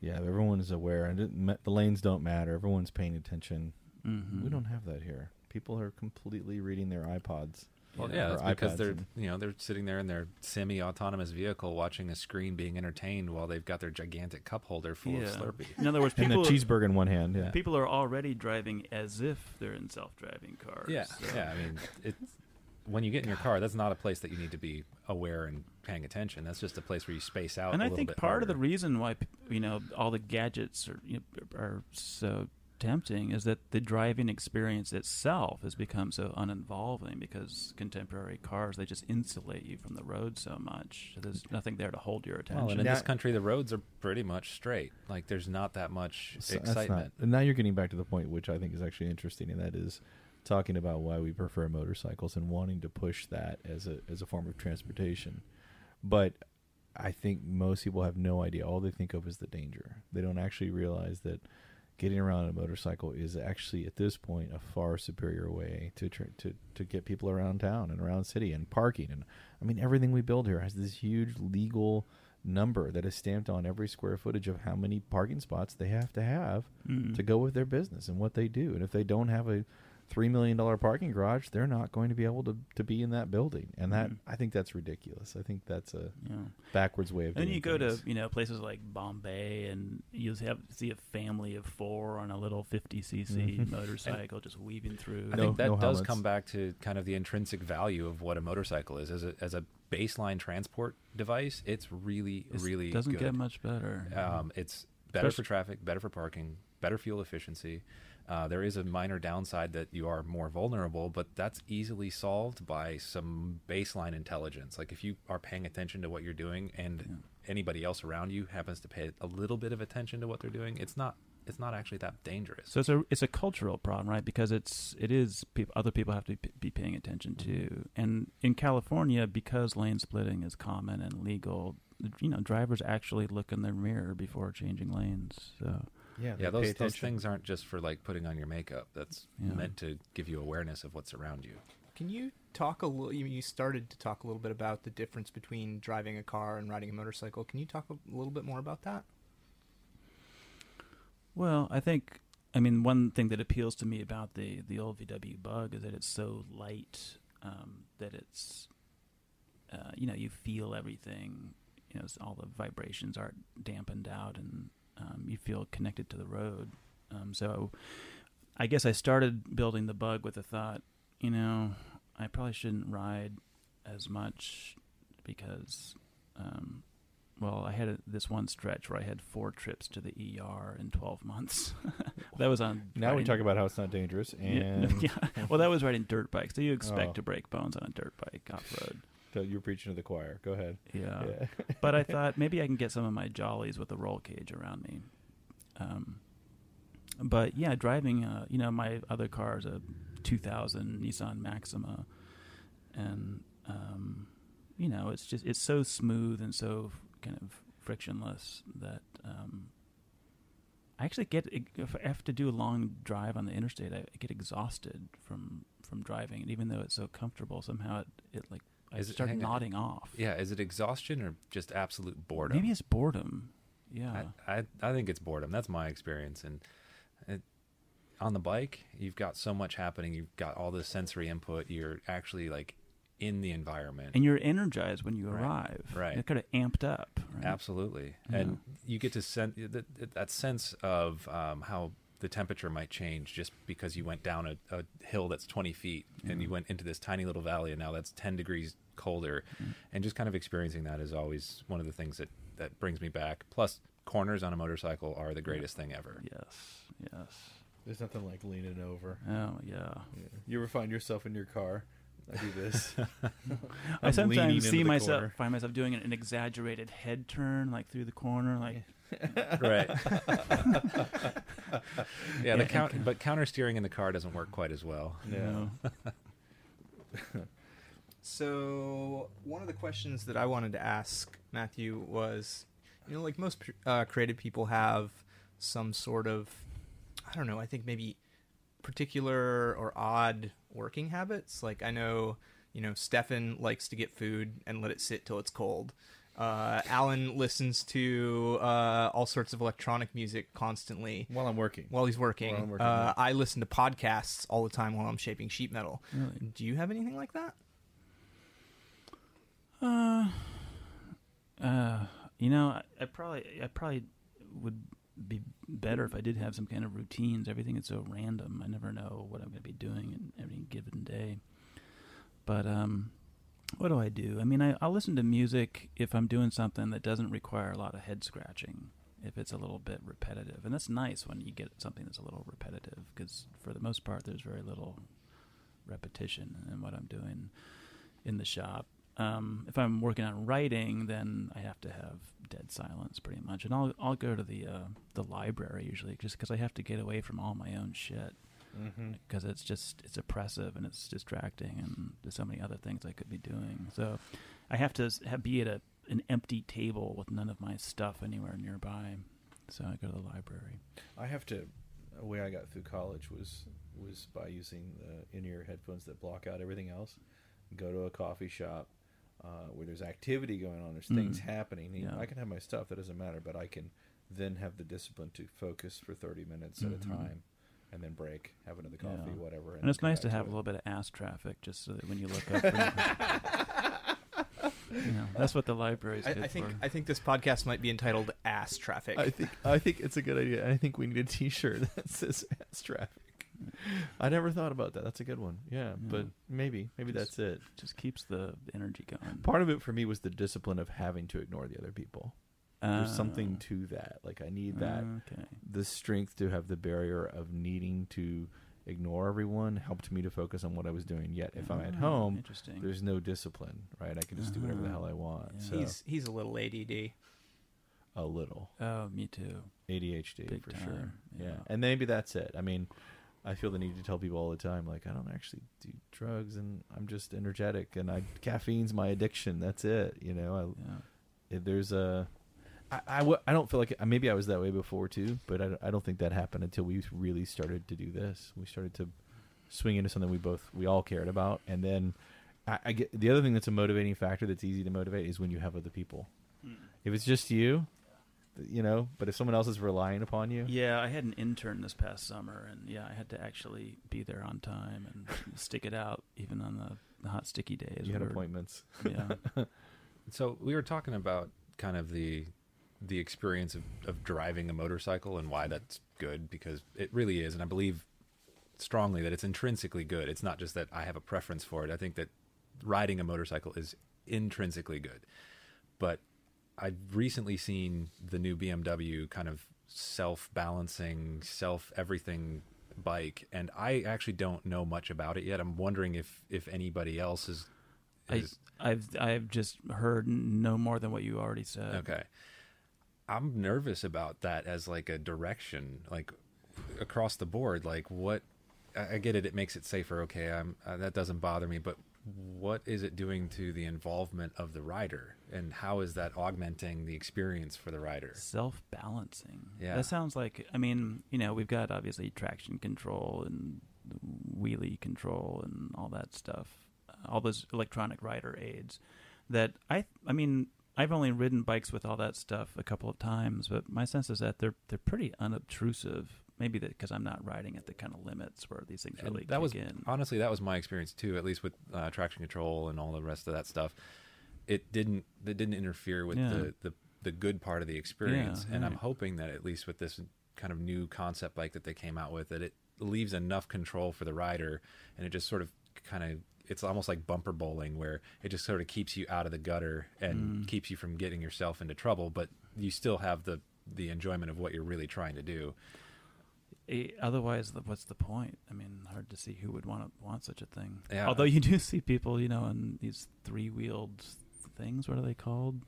Yeah, everyone is aware, and it, the lanes don't matter. Everyone's paying attention. Mhm. We don't have that here. People are completely reading their iPods. Well, Yeah. yeah, it's because they're and- you know they're sitting there in their semi-autonomous vehicle watching a screen being entertained while they've got their gigantic cup holder full Yeah. of Slurpee. In other words, [LAUGHS] And people the cheeseburger in one hand. Yeah. people are already driving as if they're in self-driving cars. Yeah, so- yeah. I mean, it's when you get in your car, that's not a place that you need to be aware and paying attention. That's just a place where you space out. and a I little think bit part of the reason why you know all the gadgets are you know, are so tempting is that the driving experience itself has become so uninvolving because contemporary cars they just insulate you from the road so much. There's nothing there to hold your attention. Well, and in Now- this country, the roads are pretty much straight. Like, there's not that much So excitement. not- and now you're getting back to the point which I think is actually interesting, and that is talking about why we prefer motorcycles and wanting to push that as a as a form of transportation. But I think most people have no idea. All they think of is the danger. They don't actually realize that getting around on a motorcycle is actually at this point a far superior way to tr- to to get people around town and around city and parking and I mean everything we build here has this huge legal number that is stamped on every square footage of how many parking spots they have to have Mm. to go with their business and what they do. And if they don't have a three million dollar parking garage, they're not going to be able to, to be in that building, and that Mhm. I think that's ridiculous. I think that's a Yeah. backwards way of. And then doing you go to you know places like Bombay, and you have see a family of four on a little 50 cc Mhm. [LAUGHS] motorcycle just weaving through. I No- think that no does come back to kind of the intrinsic value of what a motorcycle is as a as a baseline transport device. It's really It's- really doesn't good. get much better. Um, it's better Especially- for traffic, better for parking, better fuel efficiency. Uh, there is a minor downside that you are more vulnerable, but that's easily solved by some baseline intelligence. Like if you are paying attention to what you're doing, and Yeah. anybody else around you happens to pay a little bit of attention to what they're doing, it's not it's not actually that dangerous. So it's a it's a cultural problem, right? Because it's it is peop other people have to be- be paying attention to, and in California, because lane splitting is common and legal, you know, drivers actually look in their mirror before changing lanes. So yeah, yeah, those those things aren't just for like putting on your makeup. That's Yeah. meant to give you awareness of what's around you. Can you talk a little? You, you started to talk a little bit about the difference between driving a car and riding a motorcycle. Can you talk a little bit more about that? Well, I think I mean one thing that appeals to me about the the old VW Bug is that it's so light um, that it's uh, you know you feel everything. You know, all the vibrations aren't dampened out, and um, you feel connected to the road. Um, so, I guess I started building the Bug with the thought, you know, I probably shouldn't ride as much because um, well, I had a, this one stretch where I had four trips to the ER in 12 months. [LAUGHS] that was on. Now we riding- talk about how it's not dangerous, Yeah, [LAUGHS] and yeah. Well, that was riding dirt bikes. So you [LAUGHS] expect Oh. to break bones on a dirt bike off road. You're preaching to the choir. Go ahead. Yeah. yeah. [LAUGHS] but I thought maybe I can get some of my jollies with a roll cage around me. Um, but yeah, driving. Uh, you know, my other car is a 2000 Nissan Maxima, and um, you know, it's just it's so smooth and so kind of frictionless that um, I actually get if I have to do a long drive on the interstate, I get exhausted from from driving, and even though it's so comfortable, somehow it, it like Is it- start hang on. nodding off. Yeah, is it exhaustion or just absolute boredom? Maybe it's boredom. Yeah. I, I I think it's boredom. That's my experience. And it, on the bike, you've got so much happening. You've got all this sensory input. You're actually like in the environment. and you're energized when you Right, arrive. right. You're kind of amped up. Right? Absolutely, Yeah. and you get to sense that, that sense of um, how the temperature might change just because you went down a, a hill that's 20 feet and you Mhm. went into this tiny little valley and now that's 10 degrees colder Mm. and just kind of experiencing that is always one of the things that that brings me back plus corners on a motorcycle are the greatest thing ever Yes. Yes. There's nothing like leaning over. Oh yeah. Yeah. You ever find yourself in your car? I do this. [LAUGHS] I sometimes see myself corner. find myself doing an, an exaggerated head turn, like through the corner, like [LAUGHS] right [LAUGHS] yeah, the and count, but counter steering in the car doesn't work quite as well you No. So one of the questions that I wanted to ask Matthew was, you know, like most uh, creative people have some sort of, I don't know, I think maybe particular or odd working habits. Like I know, you know, Stefan likes to get food and let it sit till it's cold. Uh, Alan listens to uh, all sorts of electronic music constantly While I'm working. while he's working. While I'm working, uh, yeah. I listen to podcasts all the time while I'm shaping sheet metal. Really. Do you have anything like that? Uh, uh, you know, I, I probably, I probably would be better if I did have some kind of routines. Everything is so random. I never know what I'm going to be doing in every given day. But um, what do I do? I mean, I, I'll listen to music if I'm doing something that doesn't require a lot of head scratching. If it's a little bit repetitive, and that's nice when you get something that's a little repetitive, because for the most part, there's very little repetition in what I'm doing in the shop. Um, if I'm working on writing, then I have to have dead silence pretty much, and I'll I'll go to the uh, the library usually just because I have to get away from all my own shit Mm-hmm. because it's just it's oppressive and it's distracting and there's so many other things I could be doing. So I have to have, be at a an empty table with none of my stuff anywhere nearby. So I go to the library. I have to. A way I got through college was was by using the in-ear headphones that block out everything else. Go to a coffee shop uh, where there's activity going on. There's things Mm. happening. You know, Yeah. I can have my stuff. That doesn't matter. But I can then have the discipline to focus for 30 minutes at Mhm. a time and then break, have another coffee, Yeah. whatever. And it's nice to back have a little bit of ass traffic, just so that when you look up, [LAUGHS] you know, that's what the library's I, good I think for. I think this podcast might be entitled "Ass Traffic." I think I think it's a good idea. I think we need a T-shirt that says "ass traffic." I never thought about that. That's a good one. Yeah, but maybe maybe Just- that's it. just keeps the energy going. Part of it for me was the discipline of having to ignore the other people. There's something Uh, to that. Like I need that Okay. the strength to have the barrier of needing to ignore everyone helped me to focus on what I was doing. Yet if I'm at Ah, home, interesting. there's no discipline, right? I can just do whatever the Uh-huh. hell I want. Yeah. So he's he's a little ADD. a little Oh, me too. ADHD Big for sure. Yeah. yeah. and maybe that's it. I mean, I feel the need to tell people all the time, like I don't actually do drugs, and I'm just energetic, and I caffeine's my addiction. That's it. You know, I, Yeah. if there's a I, I, w- I don't feel like uh, maybe I was that way before too, but I, don't- I don't think that happened until we really started to do this. We started to swing into something we both we all cared about, and then I, I get the other thing that's a motivating factor that's easy to motivate is when you have other people. Hmm. If it's just you, you know, but if someone else is relying upon you, Yeah, I had an intern this past summer, and yeah, I had to actually be there on time and [LAUGHS] stick it out, even on the, the hot, sticky days. you had appointments. Yeah, [LAUGHS] So we were talking about kind of the the experience of, of driving a motorcycle and why that's good because it really is, and I believe strongly that it's intrinsically good. It's not just that I have a preference for it. I think that riding a motorcycle is intrinsically good. But I've recently seen the new BMW kind of self balancing, self everything bike, and I actually don't know much about it yet. I'm wondering if if anybody else is. I, is I've I've just heard no more than what you already said. Okay. I'm nervous about that as like a direction, like across the board. Like what? I I get it. It makes it safer. Okay, I'm uh, that doesn't bother me. But what is it doing to the involvement of the rider, and how is that augmenting the experience for the rider? Self balancing. Yeah. That sounds like, I mean, you know, we've got obviously traction control and wheelie control and all that stuff, all those electronic rider aids that I, I mean, I've only ridden bikes with all that stuff a couple of times, but my sense is that they're they're pretty unobtrusive. Maybe that because I'm not riding at the kind of limits where these things And really that kick was in. honestly that was my experience too. At least with uh, traction control and all the rest of that stuff, it didn't it didn't interfere with Yeah. the, the the good part of the experience. Yeah, and I'm hoping that at least with this kind of new concept bike that they came out with, that it leaves enough control for the rider, and it just sort of kind of it's almost like bumper bowling where it just sort of keeps you out of the gutter and Mm. keeps you from getting yourself into trouble, but you still have the the enjoyment of what you're really trying to do. Eh, otherwise, the- what's the point? I mean, hard to see who would want to want such a thing. Yeah. Although you do see people, you know, in these three-wheeled things. What are they called?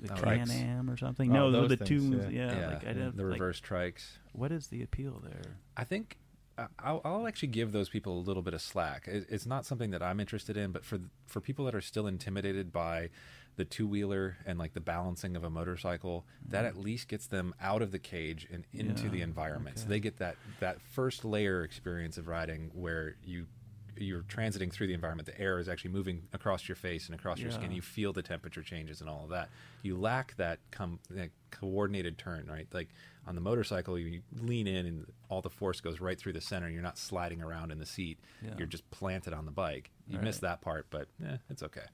The Oh, Can. Am or something? Oh, no, those the things, two. yeah. Yeah, like I didn't. the like, reverse trikes. what is the appeal there? I think I- I'll, I'll actually give those people a little bit of slack. It, it's not something that I'm interested in, but for for people that are still intimidated by the two wheeler and like the balancing of a motorcycle, that at least gets them out of the cage and into Yeah, the environment. So they get that that first layer experience of riding where you you're transiting through the environment. The air is actually moving across your face and across your skin. You feel the temperature changes and all of that. You lack that com- that coordinated turn, right? Like on the motorcycle, you lean in and all the force goes right through the center. You're not sliding around in the seat. Yeah. You're just planted on the bike. You miss that part, but eh, it's okay.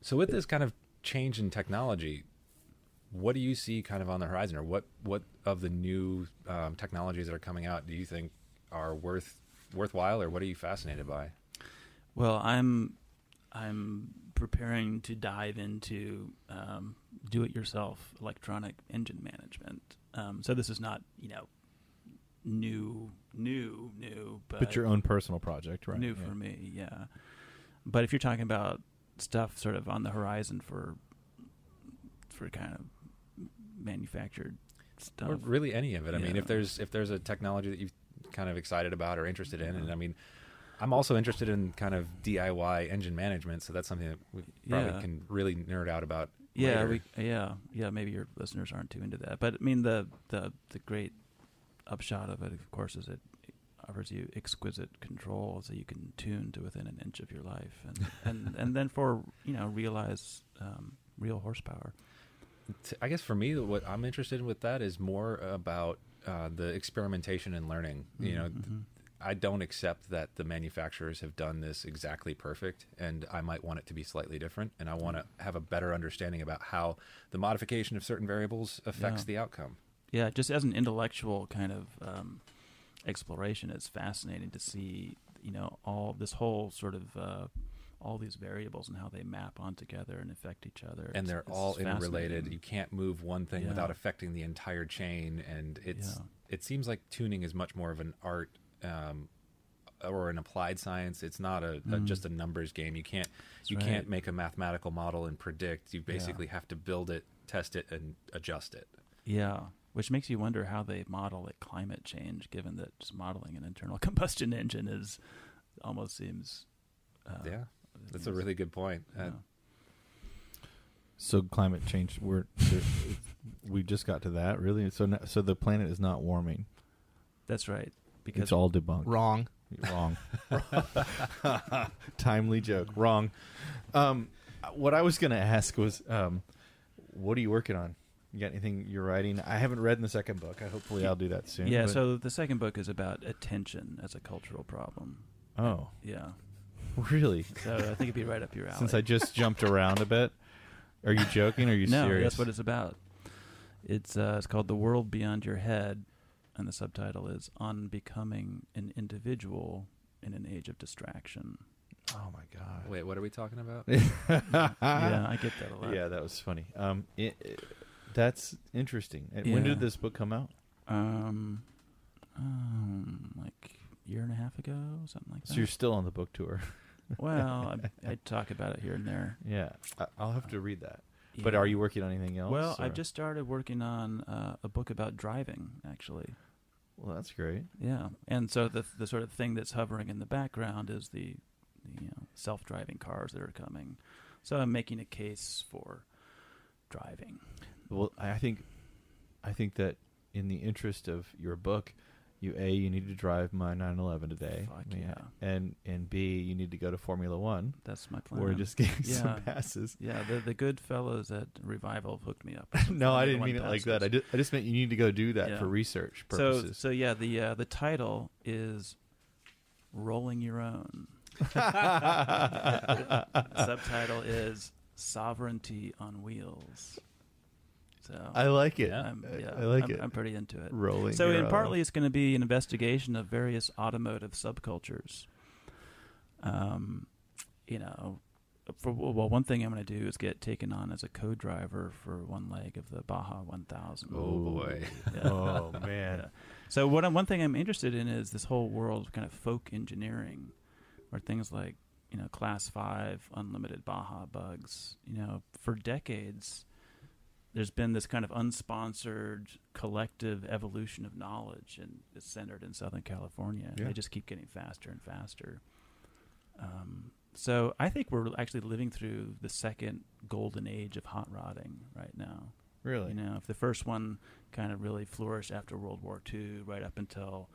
So with this kind of change in technology, what do you see kind of on the horizon, or what what of the new um, technologies that are coming out do you think are worth worthwhile, or what are you fascinated by? Well, I'm I'm preparing to dive into um, do-it-yourself electronic engine management. Um, so this is not you know new, new, new, but, But your own personal project, right? new yeah. for me, yeah. But if you're talking about stuff sort of on the horizon for for kind of manufactured stuff, Or really any of it. I mean, if there's if there's a technology that you're kind of excited about or interested in, and I mean, I'm also interested in kind of DIY engine management, so that's something that we probably Yeah. can really nerd out about. Yeah, we, yeah, yeah. Maybe your listeners aren't too into that, but I mean, the the the great upshot of it, of course, is it offers you exquisite control, so you can tune to within an inch of your life, and and [LAUGHS] and then for you know realize um, real horsepower. I guess for me, what I'm interested in with that is more about uh, the experimentation and learning. You know, Mhm. I don't accept that the manufacturers have done this exactly perfect, and I might want it to be slightly different, and I want to have a better understanding about how the modification of certain variables affects Yeah. the outcome. Yeah, just as an intellectual kind of um, exploration, it's fascinating to see, you know, all this whole sort of uh, all these variables and how they map on together and affect each other. and they're it's all interrelated. You can't move one thing Yeah. without affecting the entire chain, and it's Yeah. it seems like tuning is much more of an art um, or an applied science. It's not a, a Mm. just a numbers game. You can't That's you right. can't make a mathematical model and predict. You Yeah. basically have to build it, test it, and adjust it. Yeah, which makes you wonder how they model like climate change, given that just modeling an internal [LAUGHS] combustion engine is almost seems. Uh, yeah, that's a really good point. Uh, yeah. So climate change, we're we just got to that really. So no, so the planet is not warming. That's right. Because It's all debunked. Wrong. Wrong. [LAUGHS] [LAUGHS] Timely joke. Wrong. Um, what I was going to ask was, um, what are you working on? You got anything you're writing? I haven't read in the second book. I hopefully I'll do that soon. yeah, but- so the second book is about attention as a cultural problem. oh, Yeah, really? so I think it'd be right up your alley. Since I just jumped around a bit, are you joking? Or are you [LAUGHS] no, serious? that's what it's about. It's uh, it's called "The World Beyond Your Head," and the subtitle is "On Becoming an Individual in an Age of Distraction." Oh my god. Wait, what are we talking about? [LAUGHS] yeah, I get that a lot. Yeah, that was funny. Um, it, it- that's interesting. And When Yeah. did this book come out? Um, um, like year and a half ago, something like that. So you're still on the book tour. [LAUGHS] well, I, [LAUGHS] I talk about it here and there. yeah, I, I'll have to read that. But are you working on anything else? Well, or- I've just started working on uh, a book about driving, actually. Well, that's great. Yeah, and so the the sort of thing that's hovering in the background is the, the you know, self-driving cars that are coming. So I'm making a case for driving. Well, I think, I think that in the interest of your book, you a you need to drive my 911 today. Fuck I mean, yeah. And and b you need to go to Formula One That's my plan. or just getting Yeah. some passes. yeah, the the good fellows at Revival hooked me up. [LAUGHS] no, I didn't mean it like that. I just, I just meant you need to go do that Yeah. for research So purposes. so yeah, the uh, the title is "Rolling Your Own." [LAUGHS] [LAUGHS] Subtitle is "Sovereignty on Wheels." So I like it. Yeah. I'm, yeah, I like I'm, it. I'm pretty into it. Rolling. So, your and partly it's going to be an investigation of various automotive subcultures. Um, you know, for well, one thing I'm going to do is get taken on as a co-driver for one leg of the Baja 1000. Oh boy. Yeah. [LAUGHS] oh man. Yeah. So what I'm, one thing I'm interested in is this whole world of kind of folk engineering, where things like you know class five unlimited Baja bugs. You know, for decades, there's been this kind of unsponsored collective evolution of knowledge, and it's centered in Southern California. Yeah. They just keep getting faster and faster. Um, so I think we're actually living through the second golden age of hot rodding right now. Really? You know, if the first one kind of really flourished after World War II, right up until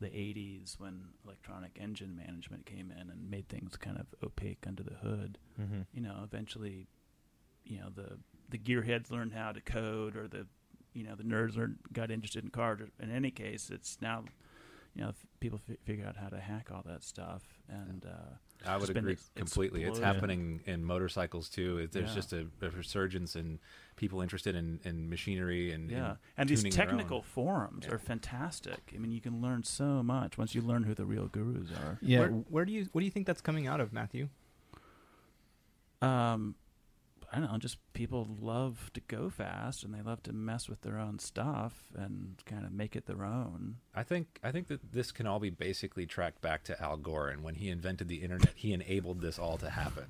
the 80s when electronic engine management came in and made things kind of opaque under the hood, mm-hmm. you know, eventually, you know, the the gearheads learned how to code or the you know, the nerds learned, got interested in cars. In any case, it's now you know, f- people f- figure out how to hack all that stuff and uh I would agree ex- completely. It's happening in motorcycles too. It, there's Yeah. just a, a resurgence in people interested in, in machinery and Yeah, and, and these tuning their own. technical forums Yeah. are fantastic. I mean, you can learn so much once you learn who the real gurus are. Yeah. Where, where do you what do you think that's coming out of, Matthew? Um, I don't know. Just people love to go fast, and they love to mess with their own stuff and kind of make it their own. I think I think that this can all be basically tracked back to Al Gore, and when he invented the internet, he enabled this all to happen.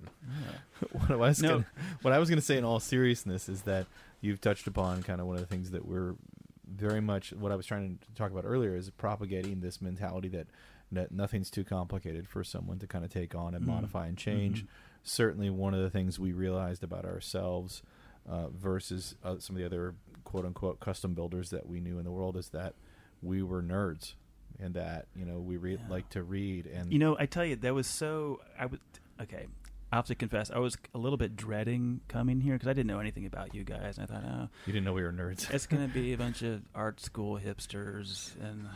[LAUGHS] what I was No. gonna, what I was going to say in all seriousness is that you've touched upon kind of one of the things that we're very much what I was trying to talk about earlier is propagating this mentality that that nothing's too complicated for someone to kind of take on and Mm. modify and change. Mhm. Certainly, one of the things we realized about ourselves uh, versus uh, some of the other quote unquote custom builders that we knew in the world is that we were nerds and that you know we re- Yeah. like to read and You know, I tell you, that was so. I would. Okay, I have to confess, I was a little bit dreading coming here because I didn't know anything about you guys. And I thought, oh, you didn't know we were nerds. it's going to be a [LAUGHS] bunch of art school hipsters, and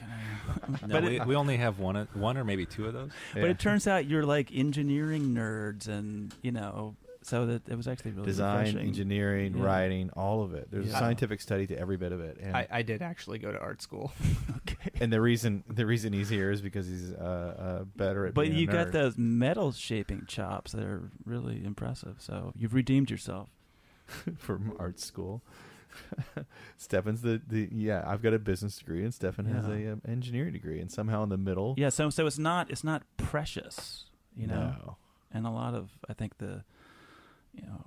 [LAUGHS] not gonna. No, but we, it, we only have one, one or maybe two of those. but it turns out you're like engineering nerds, and you know, so that it was actually really design, refreshing. engineering, Yeah. writing, all of it. There's Yeah. a scientific study to every bit of it. And, I, I did actually go to art school. [LAUGHS] okay. and the reason the reason he's here is because he's uh, uh, better at. But being a you got nerd. those metal shaping chops that are really impressive. So you've redeemed yourself. [LAUGHS] from art school. [LAUGHS] Stefan's the, the yeah. I've got a business degree, and Stefan has a um, engineering degree, and somehow in the middle, Yeah. So so it's not it's not precious, you know. no. And a lot of I think the, you know,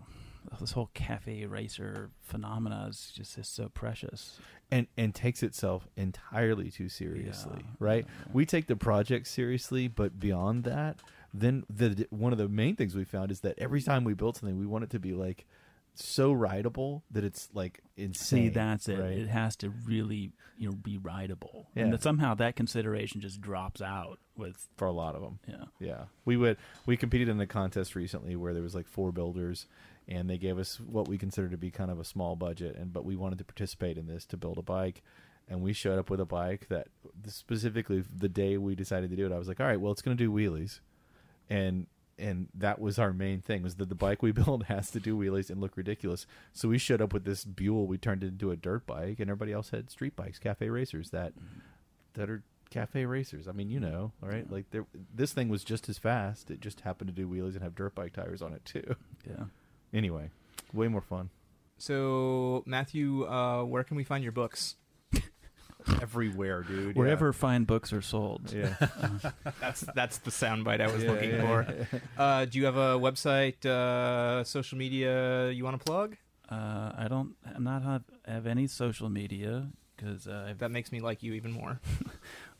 this whole cafe racer phenomena is just is so precious. and and takes itself entirely too seriously, Yeah, right? yeah. We take the project seriously, but beyond that, then the one of the main things we found is that every time we build something, we want it to be like so rideable that it's like insane. See, that's it. right? It has to really, you know, be rideable, Yeah. and that somehow that consideration just drops out with, for a lot of them. yeah, Yeah, we would. We competed in a contest recently where there was like four builders, and they gave us what we consider to be kind of a small budget, and but we wanted to participate in this to build a bike, and we showed up with a bike that specifically the day we decided to do it, I was like, all right, well, it's going to do wheelies, and and that was our main thing was that the bike we [LAUGHS] build has to do wheelies and look ridiculous. So we showed up with this Buell, we turned it into a dirt bike, and everybody else had street bikes, cafe racers that that are cafe racers. I mean, you know, all right? Yeah. Like this thing was just as fast. It just happened to do wheelies and have dirt bike tires on it too. yeah. Anyway, way more fun. So, Matthew, uh, where can we find your books? [LAUGHS] Everywhere, dude. Wherever fine books are sold. Yeah. [LAUGHS] [LAUGHS] That's that's the soundbite I was Yeah, looking yeah, for. yeah. Uh, do you have a website, uh, social media you want to plug? Uh, I don't I'm not have, have any social media because uh, That makes me like you even more.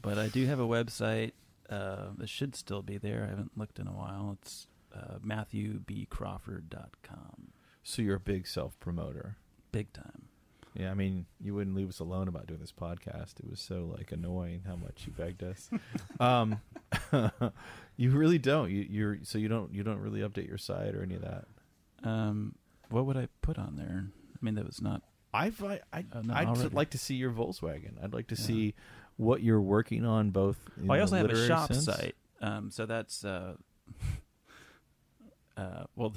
but I do have a website uh, that should still be there. I haven't looked in a while. It's uh, MatthewBCrawford.com. So you're a big self promoter. Big time. Yeah, I mean, you wouldn't leave us alone about doing this podcast. It was so like annoying how much you begged us. [LAUGHS] um, [LAUGHS] you really don't. You, you're so you don't you don't really update your site or any of that. Um, what would I put on there? I mean, that was not. I've, I, I, Oh, no, I'd like to see your Volkswagen. I'd like to Yeah. see what you're working on, both. Well, I also have a shop sense. site. Um, so that's. Uh, [LAUGHS] uh, well,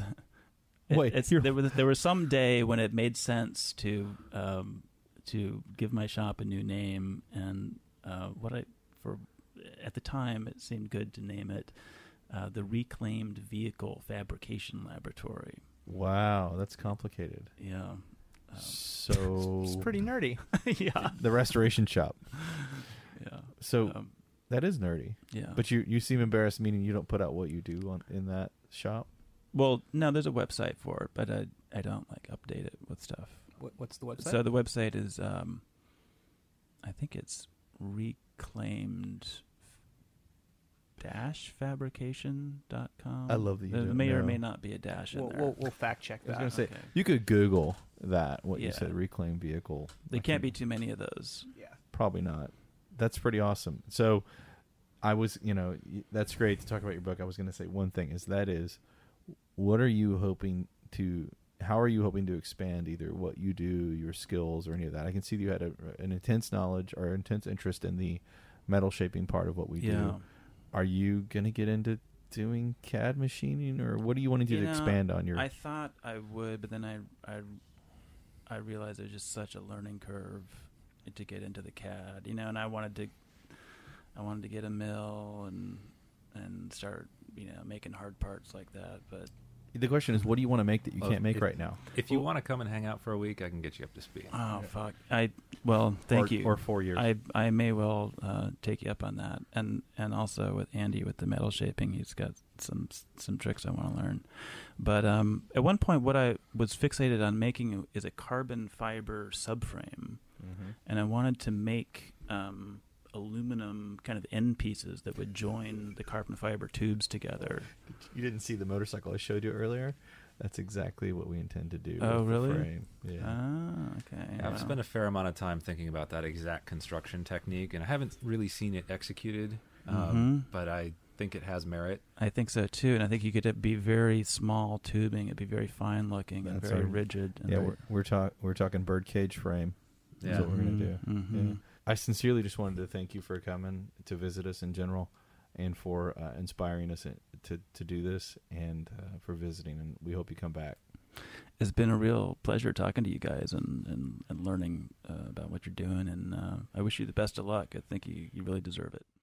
Wait, it's, there was there was some day when it made sense to um, to give my shop a new name, and uh, what I for at the time it seemed good to name it uh, the Reclaimed Vehicle Fabrication Laboratory. Wow, that's complicated. Yeah. Um, So [LAUGHS] It's pretty nerdy. [LAUGHS] yeah. the restoration shop. [LAUGHS] Yeah. So Um, that is nerdy. yeah. But you you seem embarrassed, meaning you don't put out what you do on in that shop. Well, no, there's a website for it, but I I don't like update it with stuff. What, what's the website? So the website is, um, I think it's reclaimed dash fabrication.com. I love that you There don't may or know. may not be a dash in we'll, there. we'll, we'll fact check I was that. going to say okay. you could Google that. What you Yeah. said, reclaim vehicle. there I can't be think- too many of those. yeah. Probably not. That's pretty awesome. So, I was, you know, y- that's great to talk about your book. I was going to say one thing is that is, what are you hoping to? How are you hoping to expand either what you do, your skills, or any of that? I can see that you had a, an intense knowledge or intense interest in the metal shaping part of what we yeah. do. Are you going to get into doing CAD machining, or what do you want to do You to know, expand on your? I thought I would, but then I, I, I realized there's just such a learning curve to get into the CAD, you know, and I wanted to, I wanted to get a mill and and start, you know, making hard parts like that. But the question is, what do you want to make that you Well, can't make if- right now? If you want to come and hang out for a week, I can get you up to speed. oh fuck, I well, thank or, you. Or four years. I I may well uh, take you up on that, and and also with Andy with the metal shaping, he's got some some tricks I want to learn. But um, at one point, what I was fixated on making is a carbon fiber subframe, Mhm. and I wanted to make um, aluminum kind of end pieces that would join the carbon fiber tubes together. You didn't see the motorcycle I showed you earlier. That's exactly what we intend to do. Oh, really? frame. Yeah. Ah, okay. I've wow. spent a fair amount of time thinking about that exact construction technique, and I haven't really seen it executed. Um, Mhm. But I think it has merit. I think so too, and I think you could be very small tubing. It'd be very fine looking and very our- rigid. And yeah, very- we're we're talk we're talking birdcage frame. Is Yeah. what we're gonna do. Mhm, mhm. Yeah. I sincerely just wanted to thank you for coming to visit us in general, and for uh, inspiring us to to do this, and uh, for visiting. And we hope you come back. It's been a real pleasure talking to you guys and and, and learning uh, about what you're doing. And uh, I wish you the best of luck. I think you, you really deserve it.